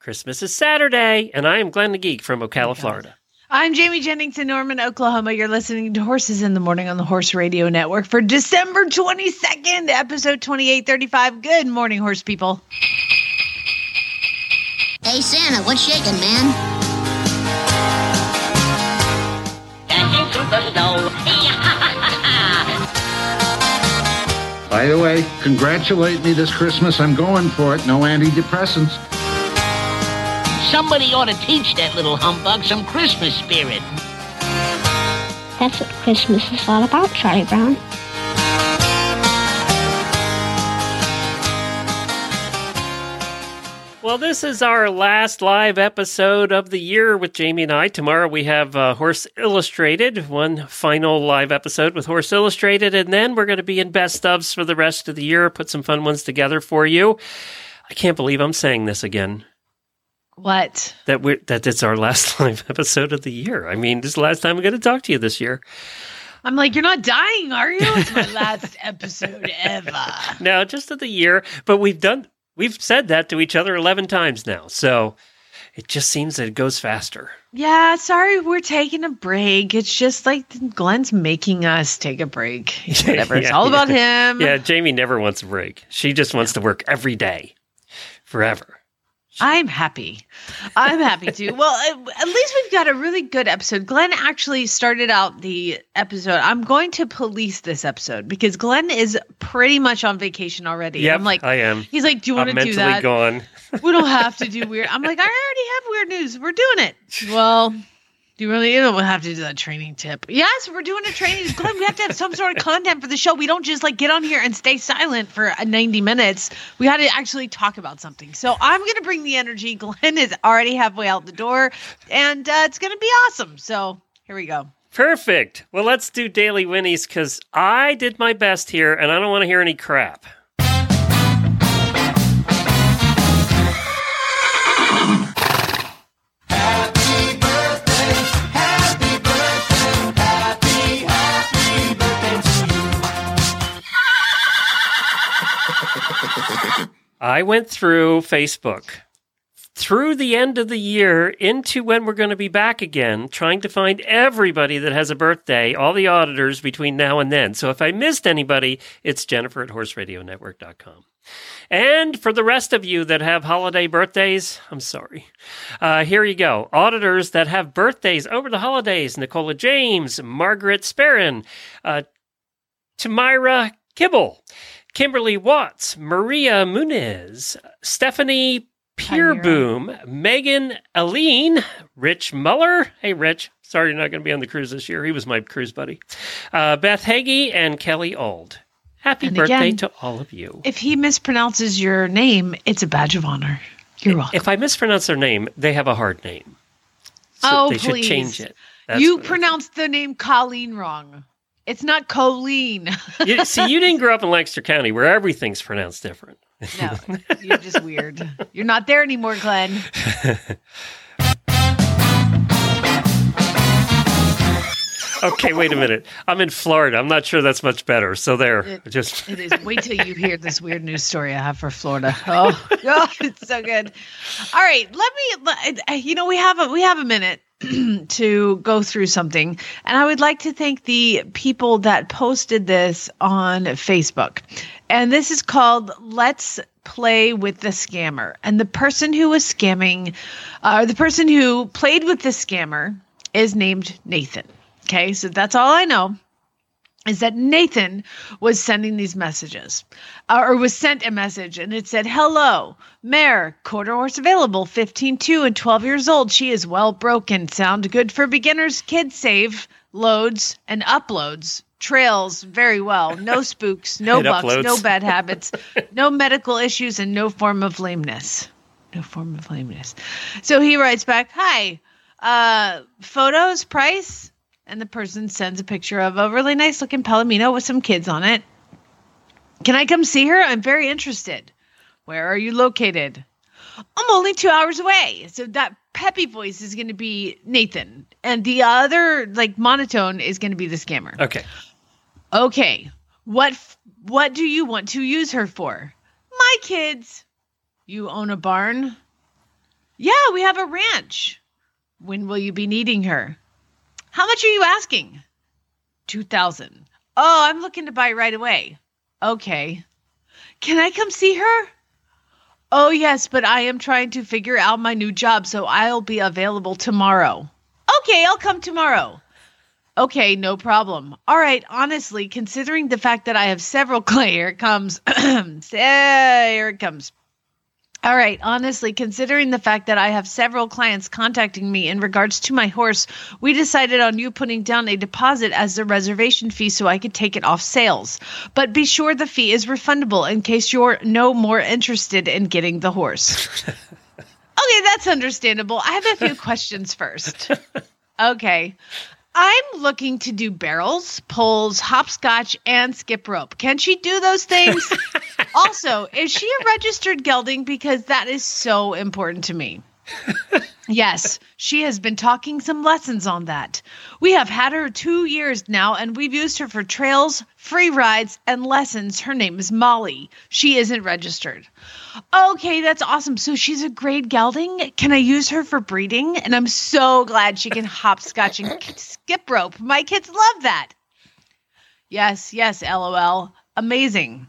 Christmas is Saturday, and I am Glenn the Geek from oh Ocala, Florida. I'm Jamie Jennings in Norman, Oklahoma. You're listening to Horses in the Morning on the Horse Radio Network for December 22nd, episode 2835. Good morning, horse people. Hey Santa, what's shaking, man? Dashing through the snow. By the way, congratulate me this Christmas. I'm going for it. No antidepressants. Somebody ought to teach that little humbug some Christmas spirit. That's what Christmas is all about, Charlie Brown. Well, this is our last live episode of the year with Jamie and I. Tomorrow we have uh, Horse Illustrated, one final live episode with Horse Illustrated, and then we're going to be in best ofs for the rest of the year. Put some fun ones together for you. I can't believe I'm saying this again. What? That we that it's our last live episode of the year. I mean, this is the last time I'm going to talk to you this year. I'm like, you're not dying, are you? It's my last episode ever. No, just of the year. But we've done we've said that to each other eleven times now. So it just seems that it goes faster. Yeah, sorry, we're taking a break. It's just like Glenn's making us take a break. Whatever. it's all yeah. about him. Yeah, Jamie never wants a break. She just wants to work every day, forever. I'm happy. I'm happy too. Well, at least we've got a really good episode. Glenn actually started out the episode. I'm going to police this episode because Glenn is pretty much on vacation already. Yep, I'm like, I am. He's like, do you want to do mentally that? gone. we don't have to do weird. I'm like, I already have weird news. We're doing it. Well, do you really you don't have to do that training tip? Yes, we're doing a training. Glenn, we have to have some sort of content for the show. We don't just like get on here and stay silent for uh, 90 minutes. We had to actually talk about something. So I'm going to bring the energy. Glenn is already halfway out the door, and uh, it's going to be awesome. So here we go. Perfect. Well, let's do daily winnies because I did my best here, and I don't want to hear any crap. I went through Facebook through the end of the year into when we're going to be back again, trying to find everybody that has a birthday, all the auditors between now and then. So if I missed anybody, it's Jennifer at horseradionetwork.com. And for the rest of you that have holiday birthdays, I'm sorry. Uh, here you go. Auditors that have birthdays over the holidays Nicola James, Margaret Sperrin, uh, Tamira Kibble, Kimberly Watts, Maria Muniz, Stephanie Peerboom, Megan Aline, Rich Muller. Hey, Rich. Sorry you're not going to be on the cruise this year. He was my cruise buddy. Uh, Beth Hagee and Kelly Auld. Happy And birthday again- to all of you. If he mispronounces your name, it's a badge of honor. You're welcome. If I mispronounce their name, they have a hard name. So oh, they please. should change it. That's you pronounced the name Colleen wrong. It's not Colleen. You- see, you didn't grow up in Lancaster County where everything's pronounced different. No, you're just weird. You're not there anymore, Glenn. Okay, wait a minute. I'm in Florida. I'm not sure that's much better. So there, It- just It is. Wait till you hear this weird news story I have for Florida. Oh, oh it's so good. All right, let me. You know, we have a we have a minute to go through something, and I would like to thank the people that posted this on Facebook, and this is called "Let's Play with the Scammer." And the person who was scamming, uh, the person who played with the scammer, is named Nathan. Okay, so that's all I know is that Nathan was sending these messages, uh, or was sent a message, and it said, "Hello, mare, quarter horse available, 15 2 and 12 years old. She is well broken. Sound good for beginners. Kids save loads and uploads." Trails very well. No spooks, no bucks, uploads. no bad habits, no medical issues, and no form of lameness. no form of lameness. So he writes back, "Hi, uh, photos price," and the person sends a picture of a really nice looking palomino with some kids on it. Can I come see her? I'm very interested. Where are you located? I'm only two hours away. So that peppy voice is going to be Nathan, and the other like monotone is going to be the scammer. Okay. Okay. What f- what do you want to use her for? My kids. You own a barn? Yeah, we have a ranch. When will you be needing her? How much are you asking? 2000. Oh, I'm looking to buy right away. Okay. Can I come see her? Oh, yes, but I am trying to figure out my new job, so I'll be available tomorrow. Okay, I'll come tomorrow. Okay, no problem. All right, honestly, considering the fact that I have several clay, here it comes. here it comes. All right, honestly, considering the fact that I have several clients contacting me in regards to my horse, we decided on you putting down a deposit as the reservation fee so I could take it off sales. But be sure the fee is refundable in case you're no more interested in getting the horse. okay, that's understandable. I have a few questions first. Okay. I'm looking to do barrels, poles, hopscotch, and skip rope. Can she do those things? also, is she a registered gelding? Because that is so important to me. Yes, she has been talking some lessons on that. We have had her two years now, and we've used her for trails, free rides, and lessons. Her name is Molly. She isn't registered. Okay, that's awesome. So she's a grade gelding. Can I use her for breeding? And I'm so glad she can hopscotch and skip rope. My kids love that. Yes, yes, lol. Amazing.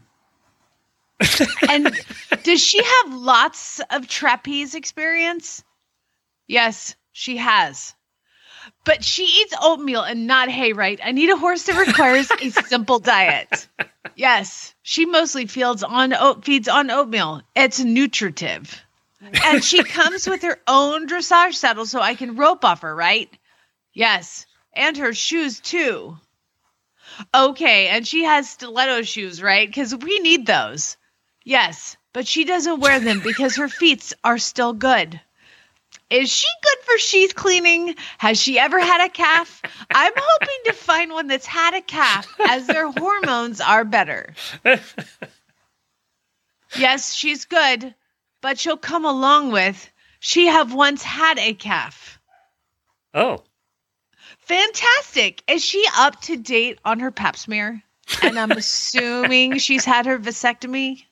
And does she have lots of trapeze experience? Yes, she has. But she eats oatmeal and not hay, right? I need a horse that requires a simple diet. Yes, she mostly feeds on oat feeds on oatmeal. It's nutritive. And she comes with her own dressage saddle so I can rope off her, right? Yes, and her shoes too. Okay, and she has stiletto shoes, right? Because we need those. Yes, but she doesn't wear them because her feet are still good. Is she good for sheath cleaning? Has she ever had a calf? I'm hoping to find one that's had a calf as their hormones are better. Yes, she's good, but she'll come along with she have once had a calf. Oh, Fantastic. Is she up to date on her pap smear? And I'm assuming she's had her vasectomy.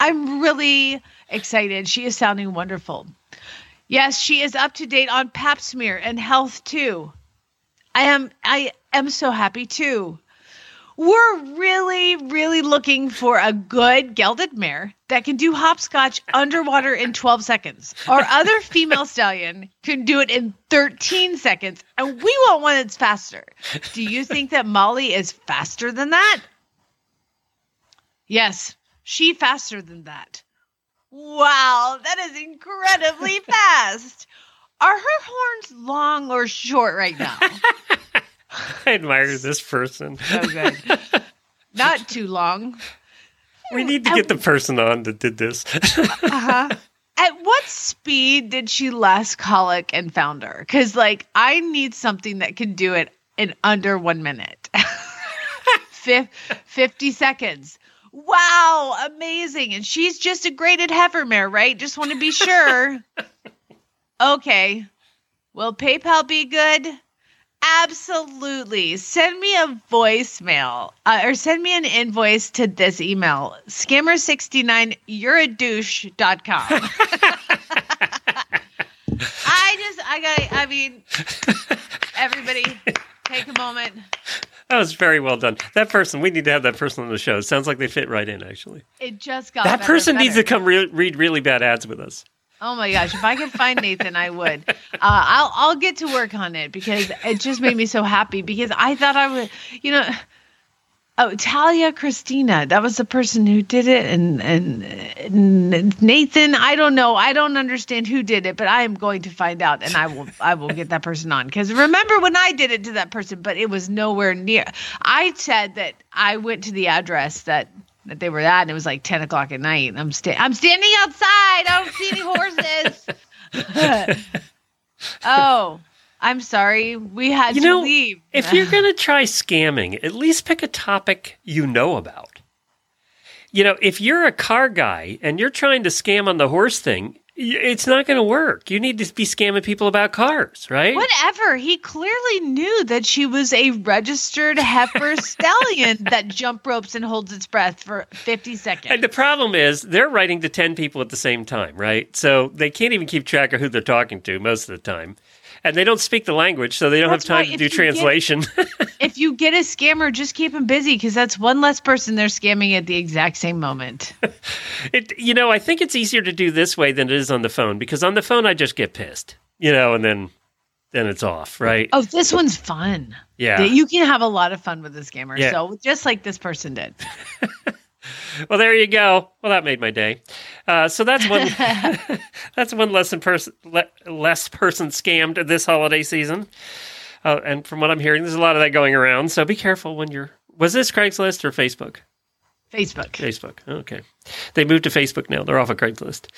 I'm really excited. She is sounding wonderful. Yes, she is up to date on pap smear and health too. I am I am so happy too. We're really, really looking for a good gelded mare that can do hopscotch underwater in 12 seconds. Our other female stallion can do it in 13 seconds, and we want one that's faster. Do you think that Molly is faster than that? Yes, she faster than that. Wow, that is incredibly fast. Are her horns long or short right now? I admire this person. So good. Not too long. We need to get the person on that did this. Uh-huh. At what speed did she last colic and found her? Because, like, I need something that can do it in under one minute. Fif- 50 seconds. Wow, amazing. And she's just a graded heifer mare, right? Just want to be sure. Okay. Will PayPal be good? Absolutely. Send me a voicemail uh, or send me an invoice to this email scammer69 you're a douche.com. I just, I got, I mean, everybody take a moment. That was very well done. That person, we need to have that person on the show. It sounds like they fit right in, actually. It just got that better person and needs to come re- read really bad ads with us. Oh my gosh! If I could find Nathan, I would. Uh, I'll I'll get to work on it because it just made me so happy because I thought I would, you know. Oh, Talia Christina, that was the person who did it, and, and and Nathan. I don't know. I don't understand who did it, but I am going to find out, and I will I will get that person on because remember when I did it to that person, but it was nowhere near. I said that I went to the address that that they were at, and it was like ten o'clock at night. And I'm sta- I'm standing outside. I don't see any horses. oh, I'm sorry. We had You to know, leave. if you're going to try scamming, at least pick a topic you know about. You know, if you're a car guy and you're trying to scam on the horse thing, it's not going to work. You need to be scamming people about cars, right? Whatever. He clearly knew that she was a registered heifer stallion that jump ropes and holds its breath for 50 seconds. And the problem is they're writing to 10 people at the same time, right? So they can't even keep track of who they're talking to most of the time. And they don't speak the language, so they don't That's have time to do you get- translation. if you get a scammer, just keep them busy because that's one less person they're scamming at the exact same moment. it, you know, I think it's easier to do this way than it is on the phone because on the phone I just get pissed, you know, and then then it's off, right? Oh, this one's fun. Yeah. You can have a lot of fun with the scammer. Yeah. So just like this person did. Well, there you go. Well, that made my day. Uh, so that's one. that's one less person le- less person scammed this holiday season. Uh, and from what I'm hearing, there's a lot of that going around. So be careful when you're. Was this Craigslist or Facebook? Facebook. Facebook. Okay. They moved to Facebook now. They're off of Craigslist.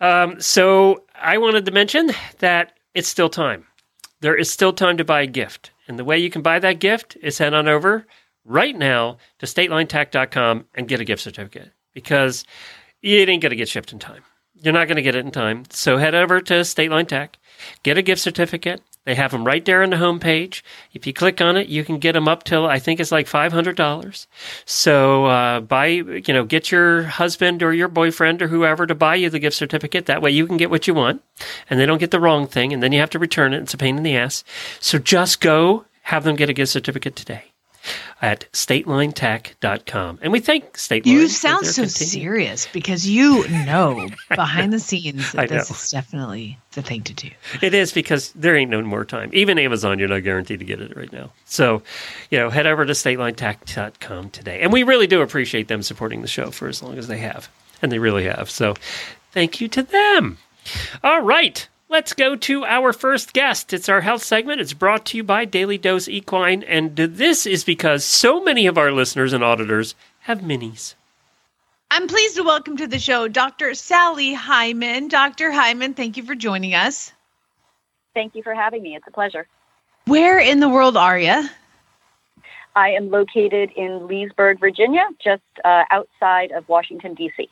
Um, so I wanted to mention that it's still time. There is still time to buy a gift. And the way you can buy that gift is head on over right now to statelinetack.com and get a gift certificate because it ain't going to get shipped in time. You're not going to get it in time. So head over to State Line Tack, get a gift certificate. They have them right there on the homepage. If you click on it, you can get them up till I think it's like five hundred dollars. So uh, buy, you know, get your husband or your boyfriend or whoever to buy you the gift certificate. That way you can get what you want, and they don't get the wrong thing, and then you have to return it. It's a pain in the ass. So just go have them get a gift certificate today at statelinetack.com. And we thank State Line. You sound so continued- serious because you know behind the scenes that this is definitely the thing to do. It is because there ain't no more time. Even Amazon, you're not guaranteed to get it right now. So, you know, head over to statelinetack.com today. And we really do appreciate them supporting the show for as long as they have. And they really have. So, thank you to them. All right. Let's go to our first guest. It's our health segment. It's brought to you by Daily Dose Equine. And this is because so many of our listeners and auditors have minis. I'm pleased to welcome to the show Dr. Sally Hyman. Dr. Hyman, thank you for joining us. Thank you for having me. It's a pleasure. Where in the world are you? I am located in Leesburg, Virginia, just uh, outside of Washington, D.C.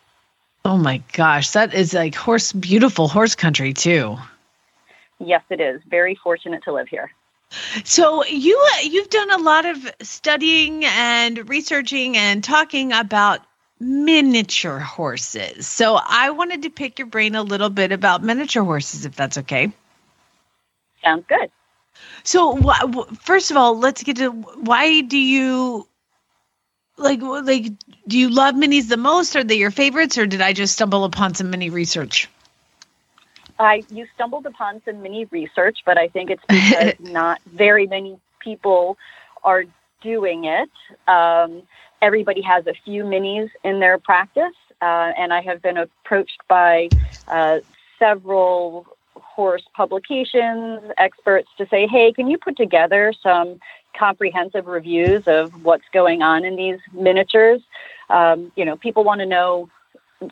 Oh my gosh, that is like horse, beautiful horse country too. Yes, it is. Very fortunate to live here. So you you've done a lot of studying and researching and talking about miniature horses. So I wanted to pick your brain a little bit about miniature horses, if that's okay. Sounds good. So first of all, let's get to why do you like like do you love minis the most? Are they your favorites, or did I just stumble upon some mini research? I you stumbled upon some mini research, but I think it's because not very many people are doing it. Um, everybody has a few minis in their practice, uh, and I have been approached by uh, several horse publications, experts to say, "Hey, can you put together some comprehensive reviews of what's going on in these miniatures?" Um, you know, people want to know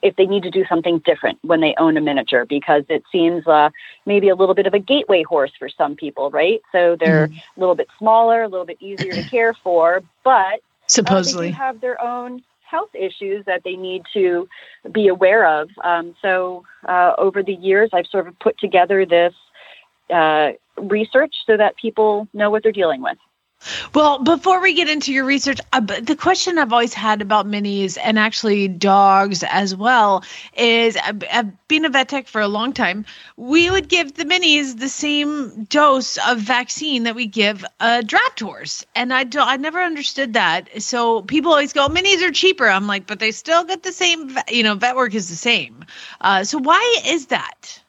if they need to do something different when they own a miniature because it seems uh, maybe a little bit of a gateway horse for some people, right? So they're Mm-hmm. a little bit smaller, a little bit easier to care for, but uh, Supposedly. they do have their own health issues that they need to be aware of. Um, so uh, over the years, I've sort of put together this uh, research so that people know what they're dealing with. Well, before we get into your research, uh, the question I've always had about minis and actually dogs as well is I've, I've been a vet tech for a long time. We would give the minis the same dose of vaccine that we give a draft horse. And I, don't, I never understood that. So people always go, minis are cheaper. I'm like, but they still get the same, you know, vet work is the same. Uh, so why is that?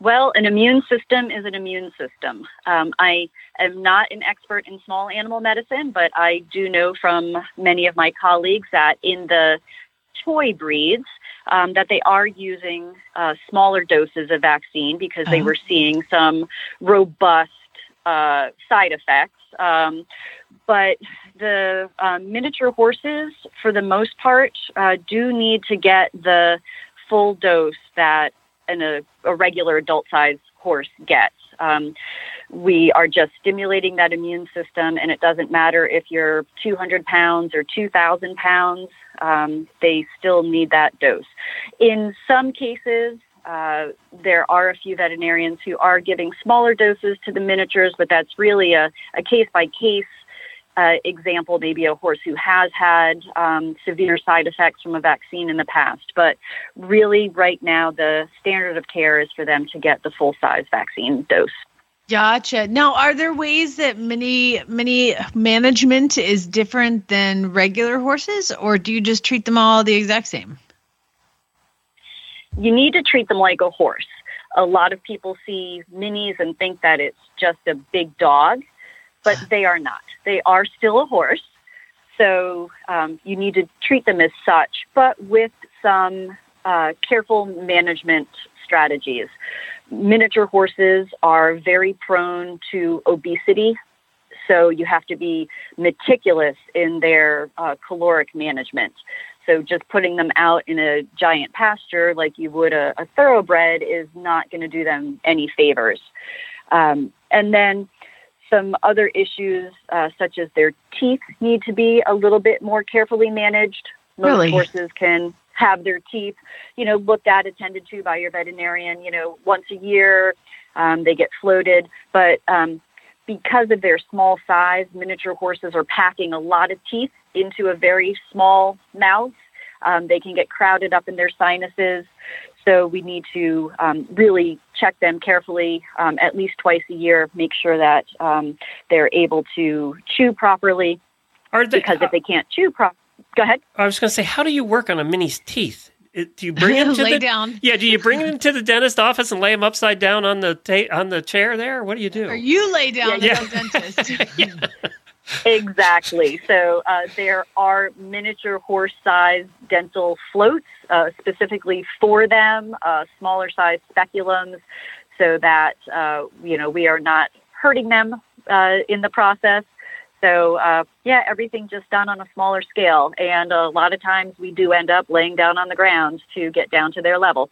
Well, an immune system is an immune system. Um, I am not an expert in small animal medicine, but I do know from many of my colleagues that in the toy breeds, um, that they are using uh, smaller doses of vaccine because they Oh. were seeing some robust uh, side effects Um, but the um, miniature horses, for the most part, uh, do need to get the full dose that an, a, a regular adult size horse gets. Um, we are just stimulating that immune system, and it doesn't matter if you're 200 pounds or 2,000 pounds, um, they still need that dose. In some cases, uh, there are a few veterinarians who are giving smaller doses to the miniatures, but that's really a, a case by case uh, example, maybe a horse who has had um, severe side effects from a vaccine in the past. But really, right now, the standard of care is for them to get the full size vaccine dose. Gotcha. Now, are there ways that mini mini management is different than regular horses, or do you just treat them all the exact same? You need to treat them like a horse. A lot of people see minis and think that it's just a big dog, but they are not. They are still a horse. So um, you need to treat them as such, but with some uh, careful management strategies. Miniature horses are very prone to obesity, so you have to be meticulous in their uh, caloric management. So just putting them out in a giant pasture like you would a, a thoroughbred is not going to do them any favors. Um, and then some other issues, uh, such as their teeth, need to be a little bit more carefully managed. Most Really? horses can have their teeth, you know, looked at, attended to by your veterinarian, you know, once a year. Um, they get floated, but um, because of their small size, miniature horses are packing a lot of teeth into a very small mouth. Um, they can get crowded up in their sinuses. So we need to um, really check them carefully um, at least twice a year, make sure that um, they're able to chew properly. Are they, because if they can't chew properly, go ahead. I was going to say, how do you work on a mini's teeth? Do you bring him to Lay the down. Yeah, do you bring him to the dentist office and lay him upside down on the ta- on the chair there? What do you do? Or you lay down Yeah. at the dentist. Exactly. So uh, there are miniature horse-sized dental floats uh, specifically for them, uh, smaller size speculums, so that uh, you know we are not hurting them uh, in the process. So uh, yeah, everything just done on a smaller scale, and a lot of times we do end up laying down on the ground to get down to their level.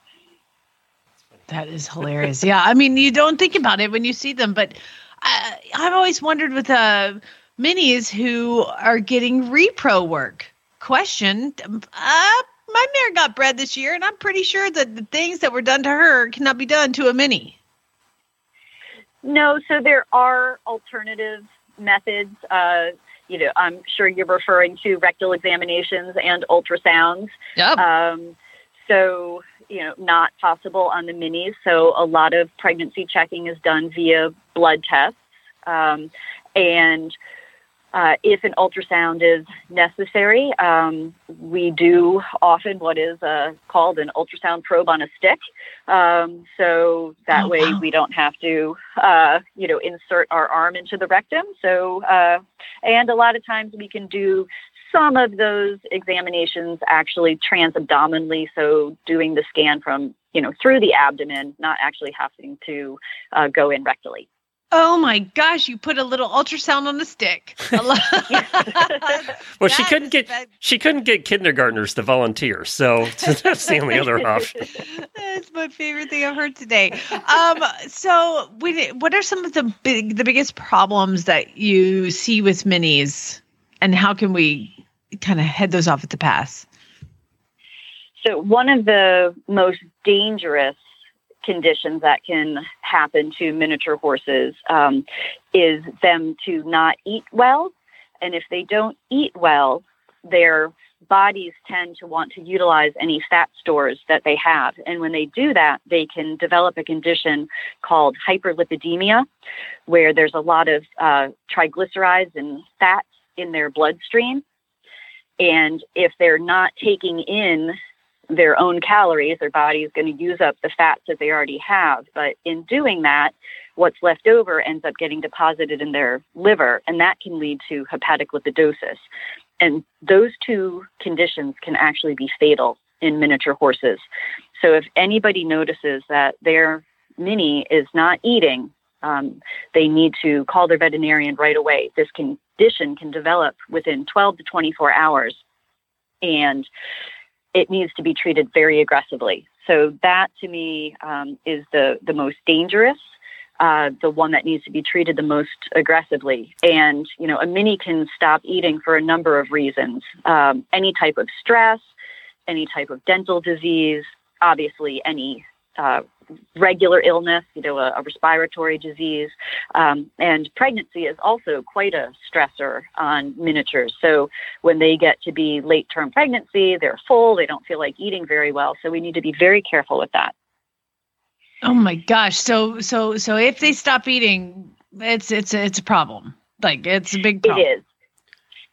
That is hilarious. Yeah, I mean, you don't think about it when you see them, but I, I've always wondered with uh, minis who are getting repro work. Question: uh, My mare got bred this year, and I'm pretty sure that the things that were done to her cannot be done to a mini. No, so there are alternative methods. Uh, you know, I'm sure you're referring to rectal examinations and ultrasounds. Yep. Um, so, you know, not possible on the minis. So, a lot of pregnancy checking is done via blood tests. Um, and uh, if an ultrasound is necessary, um, we do often what is uh, called an ultrasound probe on a stick. Um, so that Oh, way wow. we don't have to, uh, you know, insert our arm into the rectum. So, uh, and a lot of times we can do some of those examinations actually transabdominally, so doing the scan from, you know, through the abdomen, not actually having to uh, go in rectally. Oh my gosh! You put a little ultrasound on the stick. I love- Well, she couldn't get fa- she couldn't get kindergartners to volunteer, so that's the only other option. That's my favorite thing I've heard today. Um, so, when, what are some of the big, the biggest problems that you see with minis, and how can we kind of head those off at the pass? So, one of the most dangerous conditions that can happen to miniature horses um, is them to not eat well. And if they don't eat well, their bodies tend to want to utilize any fat stores that they have. And when they do that, they can develop a condition called hyperlipidemia, where there's a lot of uh, triglycerides and fats in their bloodstream. And if they're not taking in their own calories, their body is going to use up the fats that they already have. But in doing that, what's left over ends up getting deposited in their liver, and that can lead to hepatic lipidosis. And those two conditions can actually be fatal in miniature horses. So if anybody notices that their mini is not eating, um, they need to call their veterinarian right away. This condition can develop within 12 to 24 hours, and it needs to be treated very aggressively. So that to me um, is the the most dangerous. Uh, the one that needs to be treated the most aggressively. And, you know, a mini can stop eating for a number of reasons. Um, any type of stress, any type of dental disease, obviously any uh, regular illness, you know, a, a respiratory disease. Um, and pregnancy is also quite a stressor on miniatures. So when they get to be late term pregnancy, they're full, they don't feel like eating very well. So we need to be very careful with that. Oh my gosh. So so so if they stop eating, it's it's it's a problem. Like it's a big problem. It is.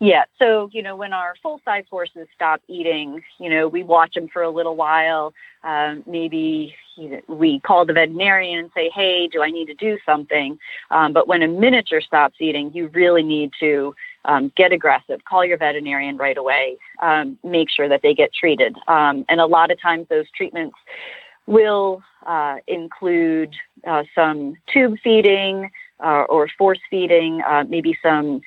Yeah. So, you know, when our full size horses stop eating, you know, we watch them for a little while. Um, maybe you know, we call the veterinarian and say, hey, do I need to do something? Um, but when a miniature stops eating, you really need to um, get aggressive, call your veterinarian right away, um, make sure that they get treated. Um, and a lot of times those treatments will uh, include uh, some tube feeding uh, or force feeding, uh, maybe some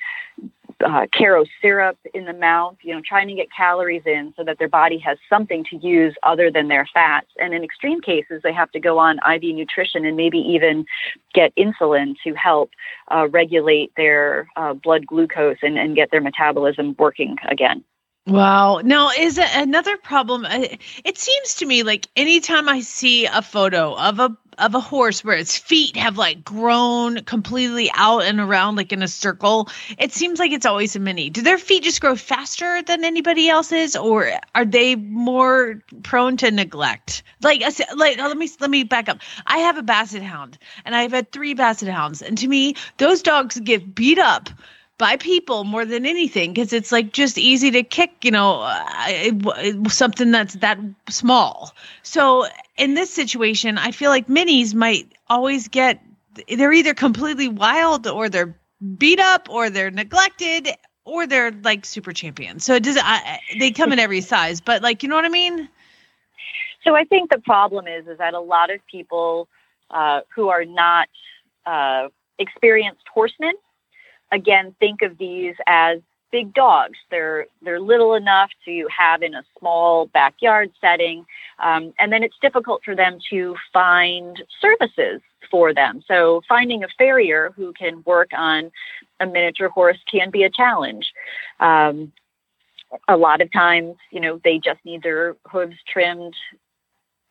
uh, Karo syrup in the mouth, you know, trying to get calories in so that their body has something to use other than their fats. And in extreme cases, they have to go on IV nutrition and maybe even get insulin to help uh, regulate their uh, blood glucose and, and get their metabolism working again. Wow. Now, is another problem? uh, It seems to me like anytime I see a photo of a of a horse where its feet have like grown completely out and around like in a circle, it seems like it's always a mini. Do their feet just grow faster than anybody else's, or are they more prone to neglect? Like, like let me let me back up. I have a basset hound, and I've had three basset hounds, and to me, those dogs get beat up by people more than anything because it's like just easy to kick you know uh, something that's that small. So in this situation i feel like minis might always get they're either completely wild or they're beat up or they're neglected or they're like super champions. So it does I, they come in every size but like you know what i mean? So I think the problem is is that a lot of people uh, who are not uh, experienced horsemen, again, think of these as big dogs. They're they're little enough to have in a small backyard setting, um, and then it's difficult for them to find services for them. So finding a farrier who can work on a miniature horse can be a challenge. Um, a lot of times, you know, they just need their hooves trimmed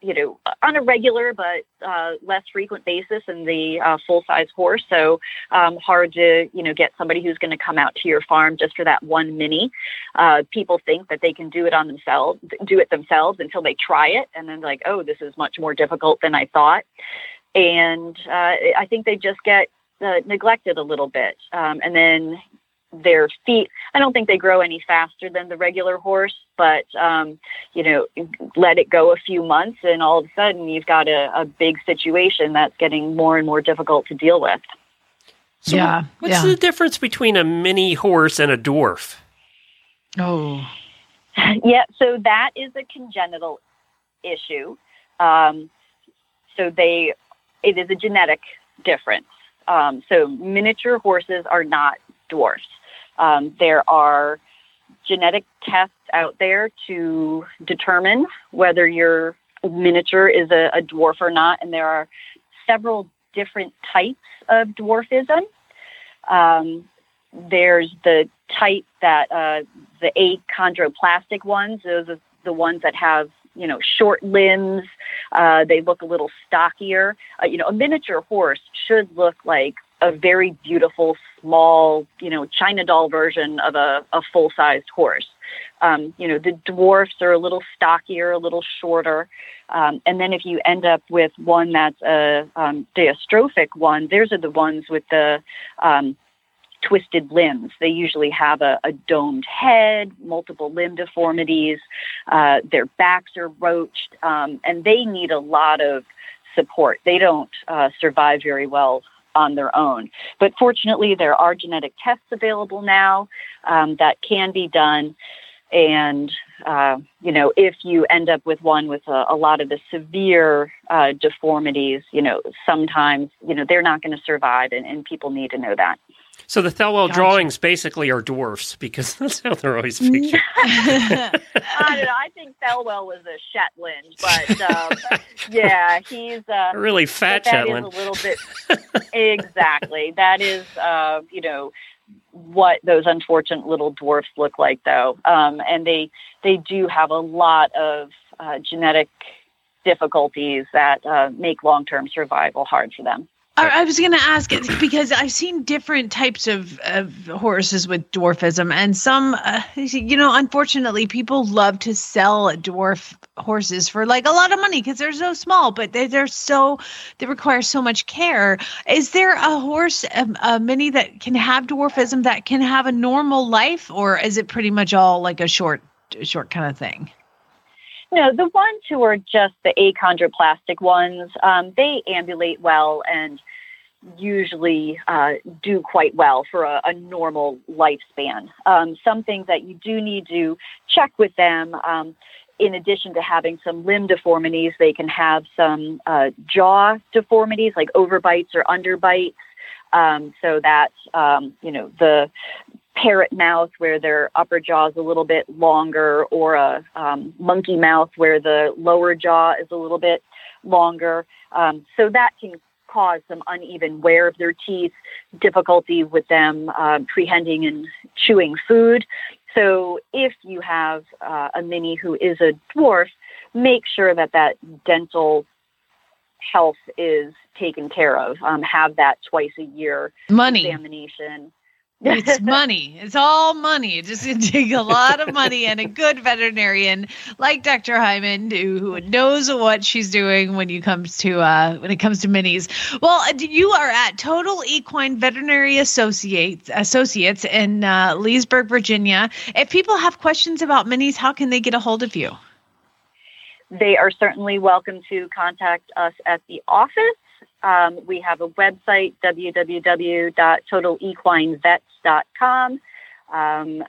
you know, on a regular but uh, less frequent basis in the uh, full size horse. So um, hard to, you know, get somebody who's going to come out to your farm just for that one mini. Uh, people think that they can do it on themselves, do it themselves until they try it, and then like, oh, this is much more difficult than I thought. And uh, I think they just get uh, neglected a little bit, um, and then their feet. I don't think they grow any faster than the regular horse but um, you know let it go a few months and all of a sudden you've got a, a big situation that's getting more and more difficult to deal with. So Yeah, What's yeah. the difference between a mini horse and a dwarf? oh. Yeah so that is a congenital issue. Um, so they it is a genetic difference. Um, so miniature horses are not dwarfs um, there are genetic tests out there to determine whether your miniature is a, a dwarf or not, and there are several different types of dwarfism. Um, there's the type that uh, the achondroplastic ones; those are the ones that have you know short limbs. Uh, they look a little stockier. Uh, you know, a miniature horse should look like a very beautiful, small, you know, China doll version of a, a full sized horse. Um, you know, the dwarfs are a little stockier, a little shorter. Um, and then if you end up with one that's a um, diastrophic one, those are the ones with the um, twisted limbs. They usually have a, a domed head, multiple limb deformities, uh, their backs are roached, um, and they need a lot of support. They don't uh, survive very well on their own. But fortunately, there are genetic tests available now um, that can be done. And uh, you know, if you end up with one with a, a lot of the severe uh, deformities, you know, sometimes, you know, they're not going to survive, and, and people need to know that. So the Thelwell Gotcha. drawings basically are dwarfs because that's how they're always pictured. I don't know. I think Thelwell was a Shetland, but um, yeah, he's uh, A really fat but that is Shetland. a little bit exactly. That is, uh, you know, what those unfortunate little dwarfs look like, though, um, and they they do have a lot of uh, genetic difficulties that uh, make long term survival hard for them. I was going to ask it because I've seen different types of, of horses with dwarfism, and some, uh, you know, unfortunately, people love to sell dwarf horses for like a lot of money because they're so small, but they, they're so they require so much care. Is there a horse, a, a mini that can have dwarfism that can have a normal life, or is it pretty much all like a short, short kind of thing? No, the ones who are just the achondroplastic ones, um, they ambulate well and usually uh, do quite well for a, a normal lifespan. Um, some things that you do need to check with them, um, in addition to having some limb deformities, they can have some uh, jaw deformities like overbites or underbites. Um, so that um, you know the parrot mouth where their upper jaw is a little bit longer, or a um, monkey mouth where the lower jaw is a little bit longer. Um, so that can cause some uneven wear of their teeth, difficulty with them um, prehending and chewing food. So if you have uh, a mini who is a dwarf, make sure that that dental health is taken care of. Um, have that twice a year Money. examination. It's money. It's all money. It just gonna take a lot of money and a good veterinarian like Dr. Hyman who, who knows what she's doing when you comes to uh when it comes to minis. Well, uh, you are at Total Equine Veterinary Associates Associates in uh, Leesburg, Virginia. If people have questions about minis, how can they get a hold of you? they are certainly welcome to contact us at the office. Um, we have a website, www.totalequinevets.com. Um,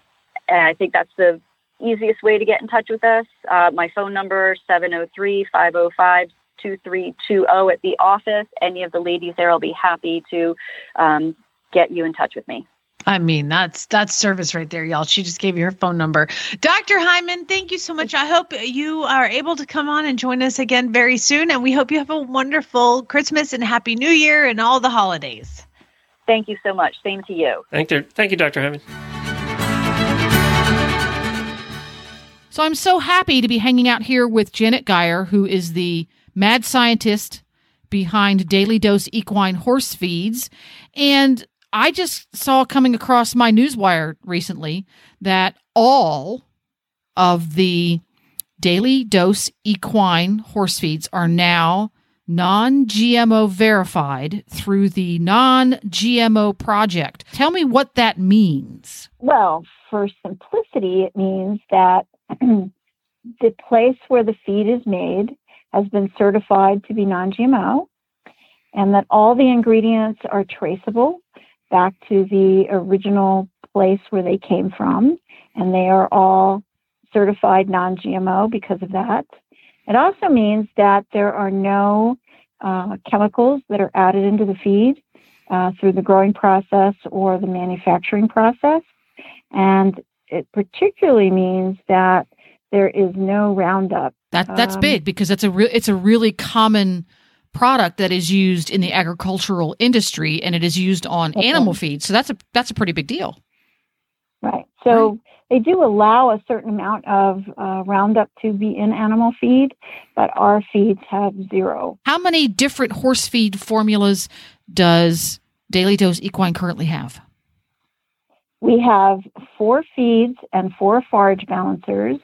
and I think that's the easiest way to get in touch with us. Uh, my phone number, 703 505 2320 at the office. Any of the ladies there will be happy to um, get you in touch with me. I mean, that's that's service right there, y'all. She just gave you her phone number. Dr. Hyman, thank you so much. I hope you are able to come on and join us again very soon. And we hope you have a wonderful Christmas and Happy New Year and all the holidays. Thank you so much. Same to you. Thank, you, thank you, Dr. Hyman. So I'm so happy to be hanging out here with Janet Geyer, who is the mad scientist behind Daily Dose Equine Horse Feeds. And I just saw coming across my newswire recently that all of the Daily Dose Equine Horse Feeds are now non GMO verified through the non GMO project. Tell me what that means. Well, for simplicity, it means that the place where the feed is made has been certified to be non GMO and that all the ingredients are traceable back to the original place where they came from, and they are all certified non GMO because of that. It also means that there are no uh, chemicals that are added into the feed uh, through the growing process or the manufacturing process. And it particularly means that there is no Roundup. That that's Um, big because it's a re- it's a really common product that is used in the agricultural industry and it is used on Okay. animal feed. So that's a that's a pretty big deal. Right. So they do allow a certain amount of uh, Roundup to be in animal feed, but our feeds have zero. How many different horse feed formulas does Daily Dose Equine currently have? We have four feeds and four forage balancers,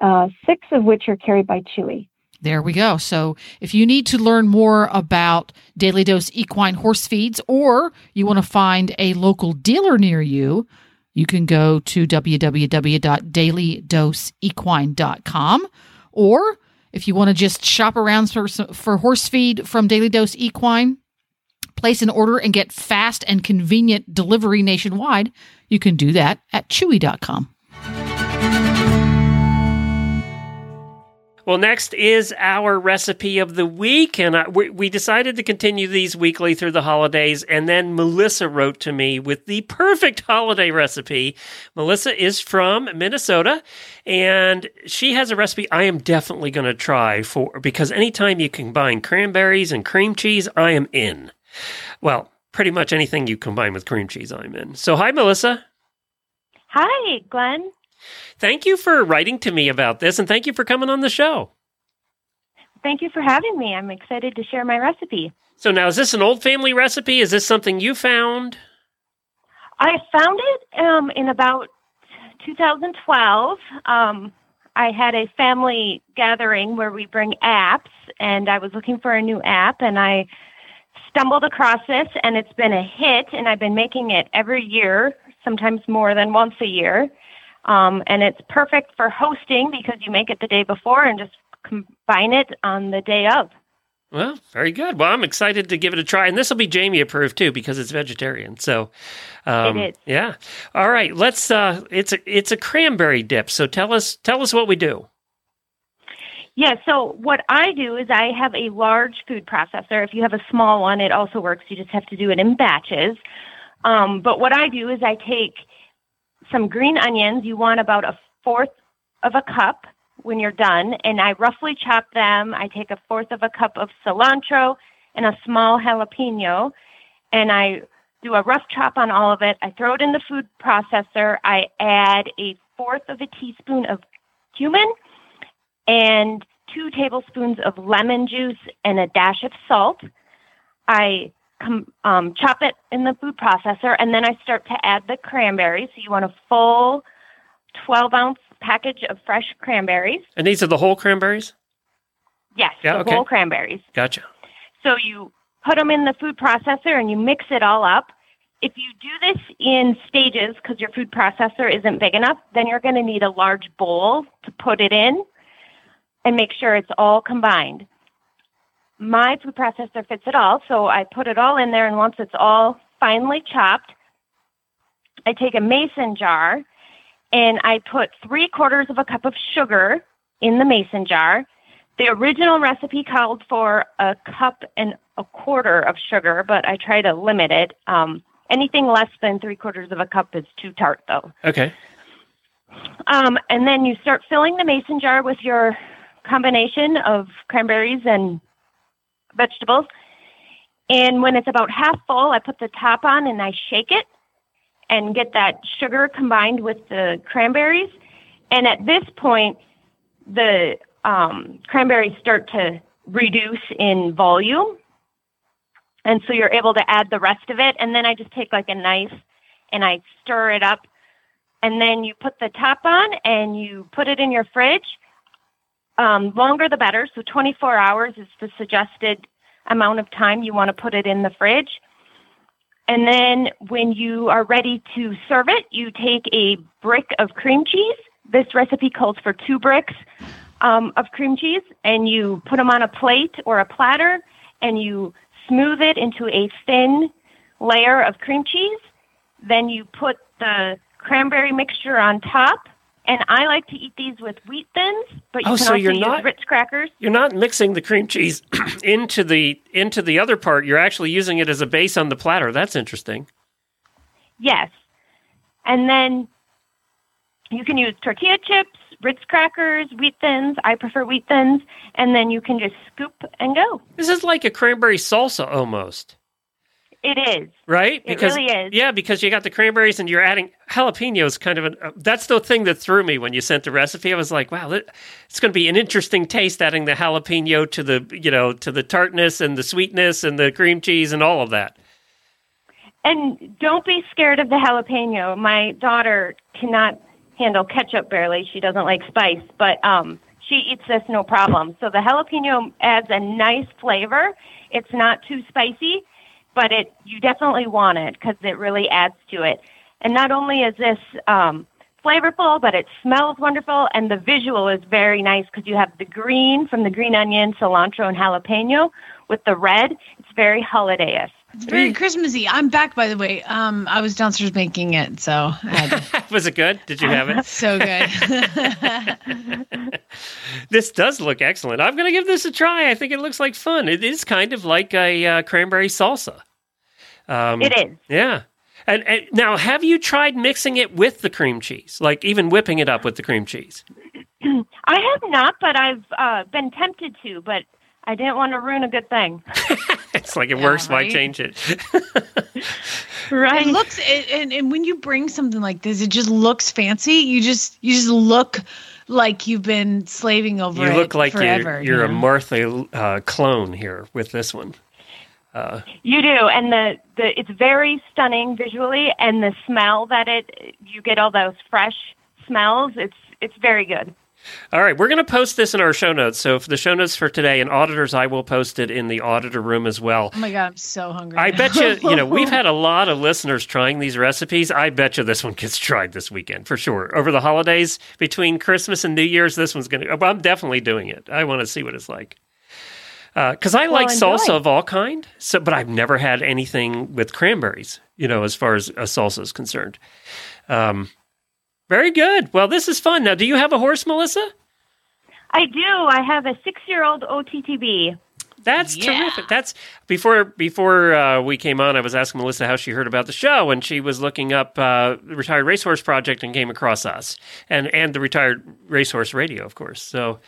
uh, six of which are carried by Chewy. There we go. So if you need to learn more about Daily Dose Equine Horse Feeds or you want to find a local dealer near you, you can go to www.dailydoseequine.com or if you want to just shop around for for horse feed from Daily Dose Equine, place an order and get fast and convenient delivery nationwide, you can do that at chewy.com. Well, next is our recipe of the week, and I, we, we decided to continue these weekly through the holidays. And then Melissa wrote to me with the perfect holiday recipe. Melissa is from Minnesota, and she has a recipe I am definitely going to try for because anytime you combine cranberries and cream cheese, I am in. Well, pretty much anything you combine with cream cheese, I'm in. So, hi, Melissa. Hi, Glenn. Thank you for writing to me about this, and thank you for coming on the show. Thank you for having me. I'm excited to share my recipe. So, now is this an old family recipe? Is this something you found? I found it um, in about 2012. Um, I had a family gathering where we bring apps, and I was looking for a new app, and I stumbled across this, and it's been a hit, and I've been making it every year, sometimes more than once a year. Um, and it's perfect for hosting because you make it the day before and just combine it on the day of. Well, very good. Well, I'm excited to give it a try, and this will be Jamie approved too because it's vegetarian. So, um, it is. Yeah. All right. Let's. Uh, it's a it's a cranberry dip. So tell us tell us what we do. Yeah, so what I do is I have a large food processor. If you have a small one, it also works. You just have to do it in batches. Um, but what I do is I take some green onions. You want about a fourth of a cup when you're done, and I roughly chop them. I take a fourth of a cup of cilantro and a small jalapeno, and I do a rough chop on all of it. I throw it in the food processor. I add a fourth of a teaspoon of cumin and two tablespoons of lemon juice and a dash of salt. I um, chop it in the food processor, and then I start to add the cranberries. So you want a full 12 ounce package of fresh cranberries. And these are the whole cranberries. Yes, Yeah, the okay. whole cranberries. Gotcha. So you put them in the food processor and you mix it all up. If you do this in stages because your food processor isn't big enough, then you're going to need a large bowl to put it in and make sure it's all combined. My food processor fits it all, so I put it all in there, and once it's all finely chopped, I take a mason jar and I put three quarters of a cup of sugar in the mason jar. The original recipe called for a cup and a quarter of sugar, but I try to limit it. Um, anything less than three quarters of a cup is too tart, though. Okay. Um, and then you start filling the mason jar with your combination of cranberries and vegetables. And when it's about half full, I put the top on and I shake it and get that sugar combined with the cranberries. And at this point, the um, cranberries start to reduce in volume. And so you're able to add the rest of it. And then I just take like a knife and I stir it up. And then you put the top on and you put it in your fridge. Um, longer the better. So 24 hours is the suggested amount of time you want to put it in the fridge. And then when you are ready to serve it, you take a brick of cream cheese. This recipe calls for two bricks um, of cream cheese, and you put them on a plate or a platter, and you smooth it into a thin layer of cream cheese. Then you put the cranberry mixture on top. And I like to eat these with wheat thins, but you Oh, can so also use not- Ritz crackers. You're not mixing the cream cheese into the into the other part. You're actually using it as a base on the platter. That's interesting. Yes. And then you can use tortilla chips, Ritz crackers, wheat thins. I prefer wheat thins. And then you can just scoop and go. This is like a cranberry salsa almost, It is. right? It really is. Yeah, because you got the cranberries and you're adding jalapenos. Kind of an uh, that's the thing that threw me when you sent the recipe. I was like, wow, that, it's going to be an interesting taste adding the jalapeno to the you know to the tartness and the sweetness and the cream cheese and all of that. And don't be scared of the jalapeno. My daughter cannot handle ketchup barely. She doesn't like spice, but um, she eats this no problem. So the jalapeno adds a nice flavor. It's not too spicy, but it you definitely want it because it really adds to it. And not only is this um, flavorful, but it smells wonderful, and the visual is very nice because you have the green from the green onion, cilantro, and jalapeno with the red. It's very holidayish. It's very Christmassy. I'm back, by the way. Um, I was downstairs making it, so I had. Was it good? Did you have it? so good. This does look excellent. I'm going to give this a try. I think it looks like fun. It is kind of like a uh, cranberry salsa. Um, It is. Yeah. And, and now, have you tried mixing it with the cream cheese? Like even whipping it up with the cream cheese? I have not, but I've uh, been tempted to, but I didn't want to ruin a good thing. It's like it works. Why change it? Right. It looks it, and and when you bring something like this, it just looks fancy. You just you just look like you've been slaving over you it look like forever. you're, you're you a? Martha uh, clone here with this one. Uh, You do, and the, the it's very stunning visually, and the smell that it you get all those fresh smells. It's it's very good. All right, we're going to post this in our show notes. So for the show notes for today, and auditors, I will post it in the auditor room as well. Oh my god, I'm so hungry. I now. bet you, you know, we've had a lot of listeners trying these recipes. I bet you this one gets tried this weekend for sure. Over the holidays, between Christmas and New Year's, this one's going to. I'm definitely doing it. I want to see what it's like. Because I Well, like enjoy. salsa of all kind, so but I've never had anything with cranberries. You know, as far as a salsa is concerned. Um, very good. Well, this is fun. Now, do you have a horse, Melissa? I do. I have a six-year-old OTTB. That's terrific. That's before before uh, we came on. I was asking Melissa how she heard about the show, and she was looking up uh, the Retired Racehorse Project and came across us, and and the Retired Racehorse Radio, of course. So,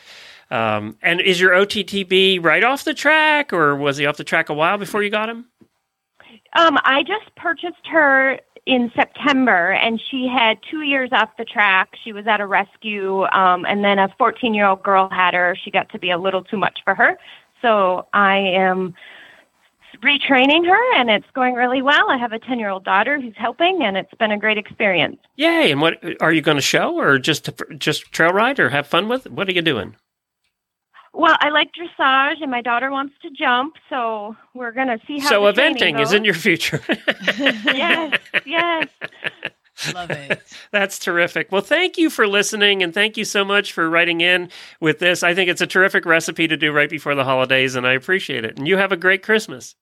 um, and is your OTTB right off the track, or was he off the track a while before you got him? Um, I just purchased her in September, and she had two years off the track. She was at a rescue, um, and then a 14 year old girl had her. She got to be a little too much for her. So I am retraining her, and it's going really well. I have a 10 year old daughter who's helping, and it's been a great experience. Yay! And what are you going to show, or just just trail ride, or have fun with? What are you doing? Well, I like dressage, and my daughter wants to jump, so we're going to see how. so the training eventing is in your future. yes, yes. Love it. That's terrific. Well, thank you for listening and thank you so much for writing in with this. I think it's a terrific recipe to do right before the holidays and I appreciate it. And you have a great Christmas.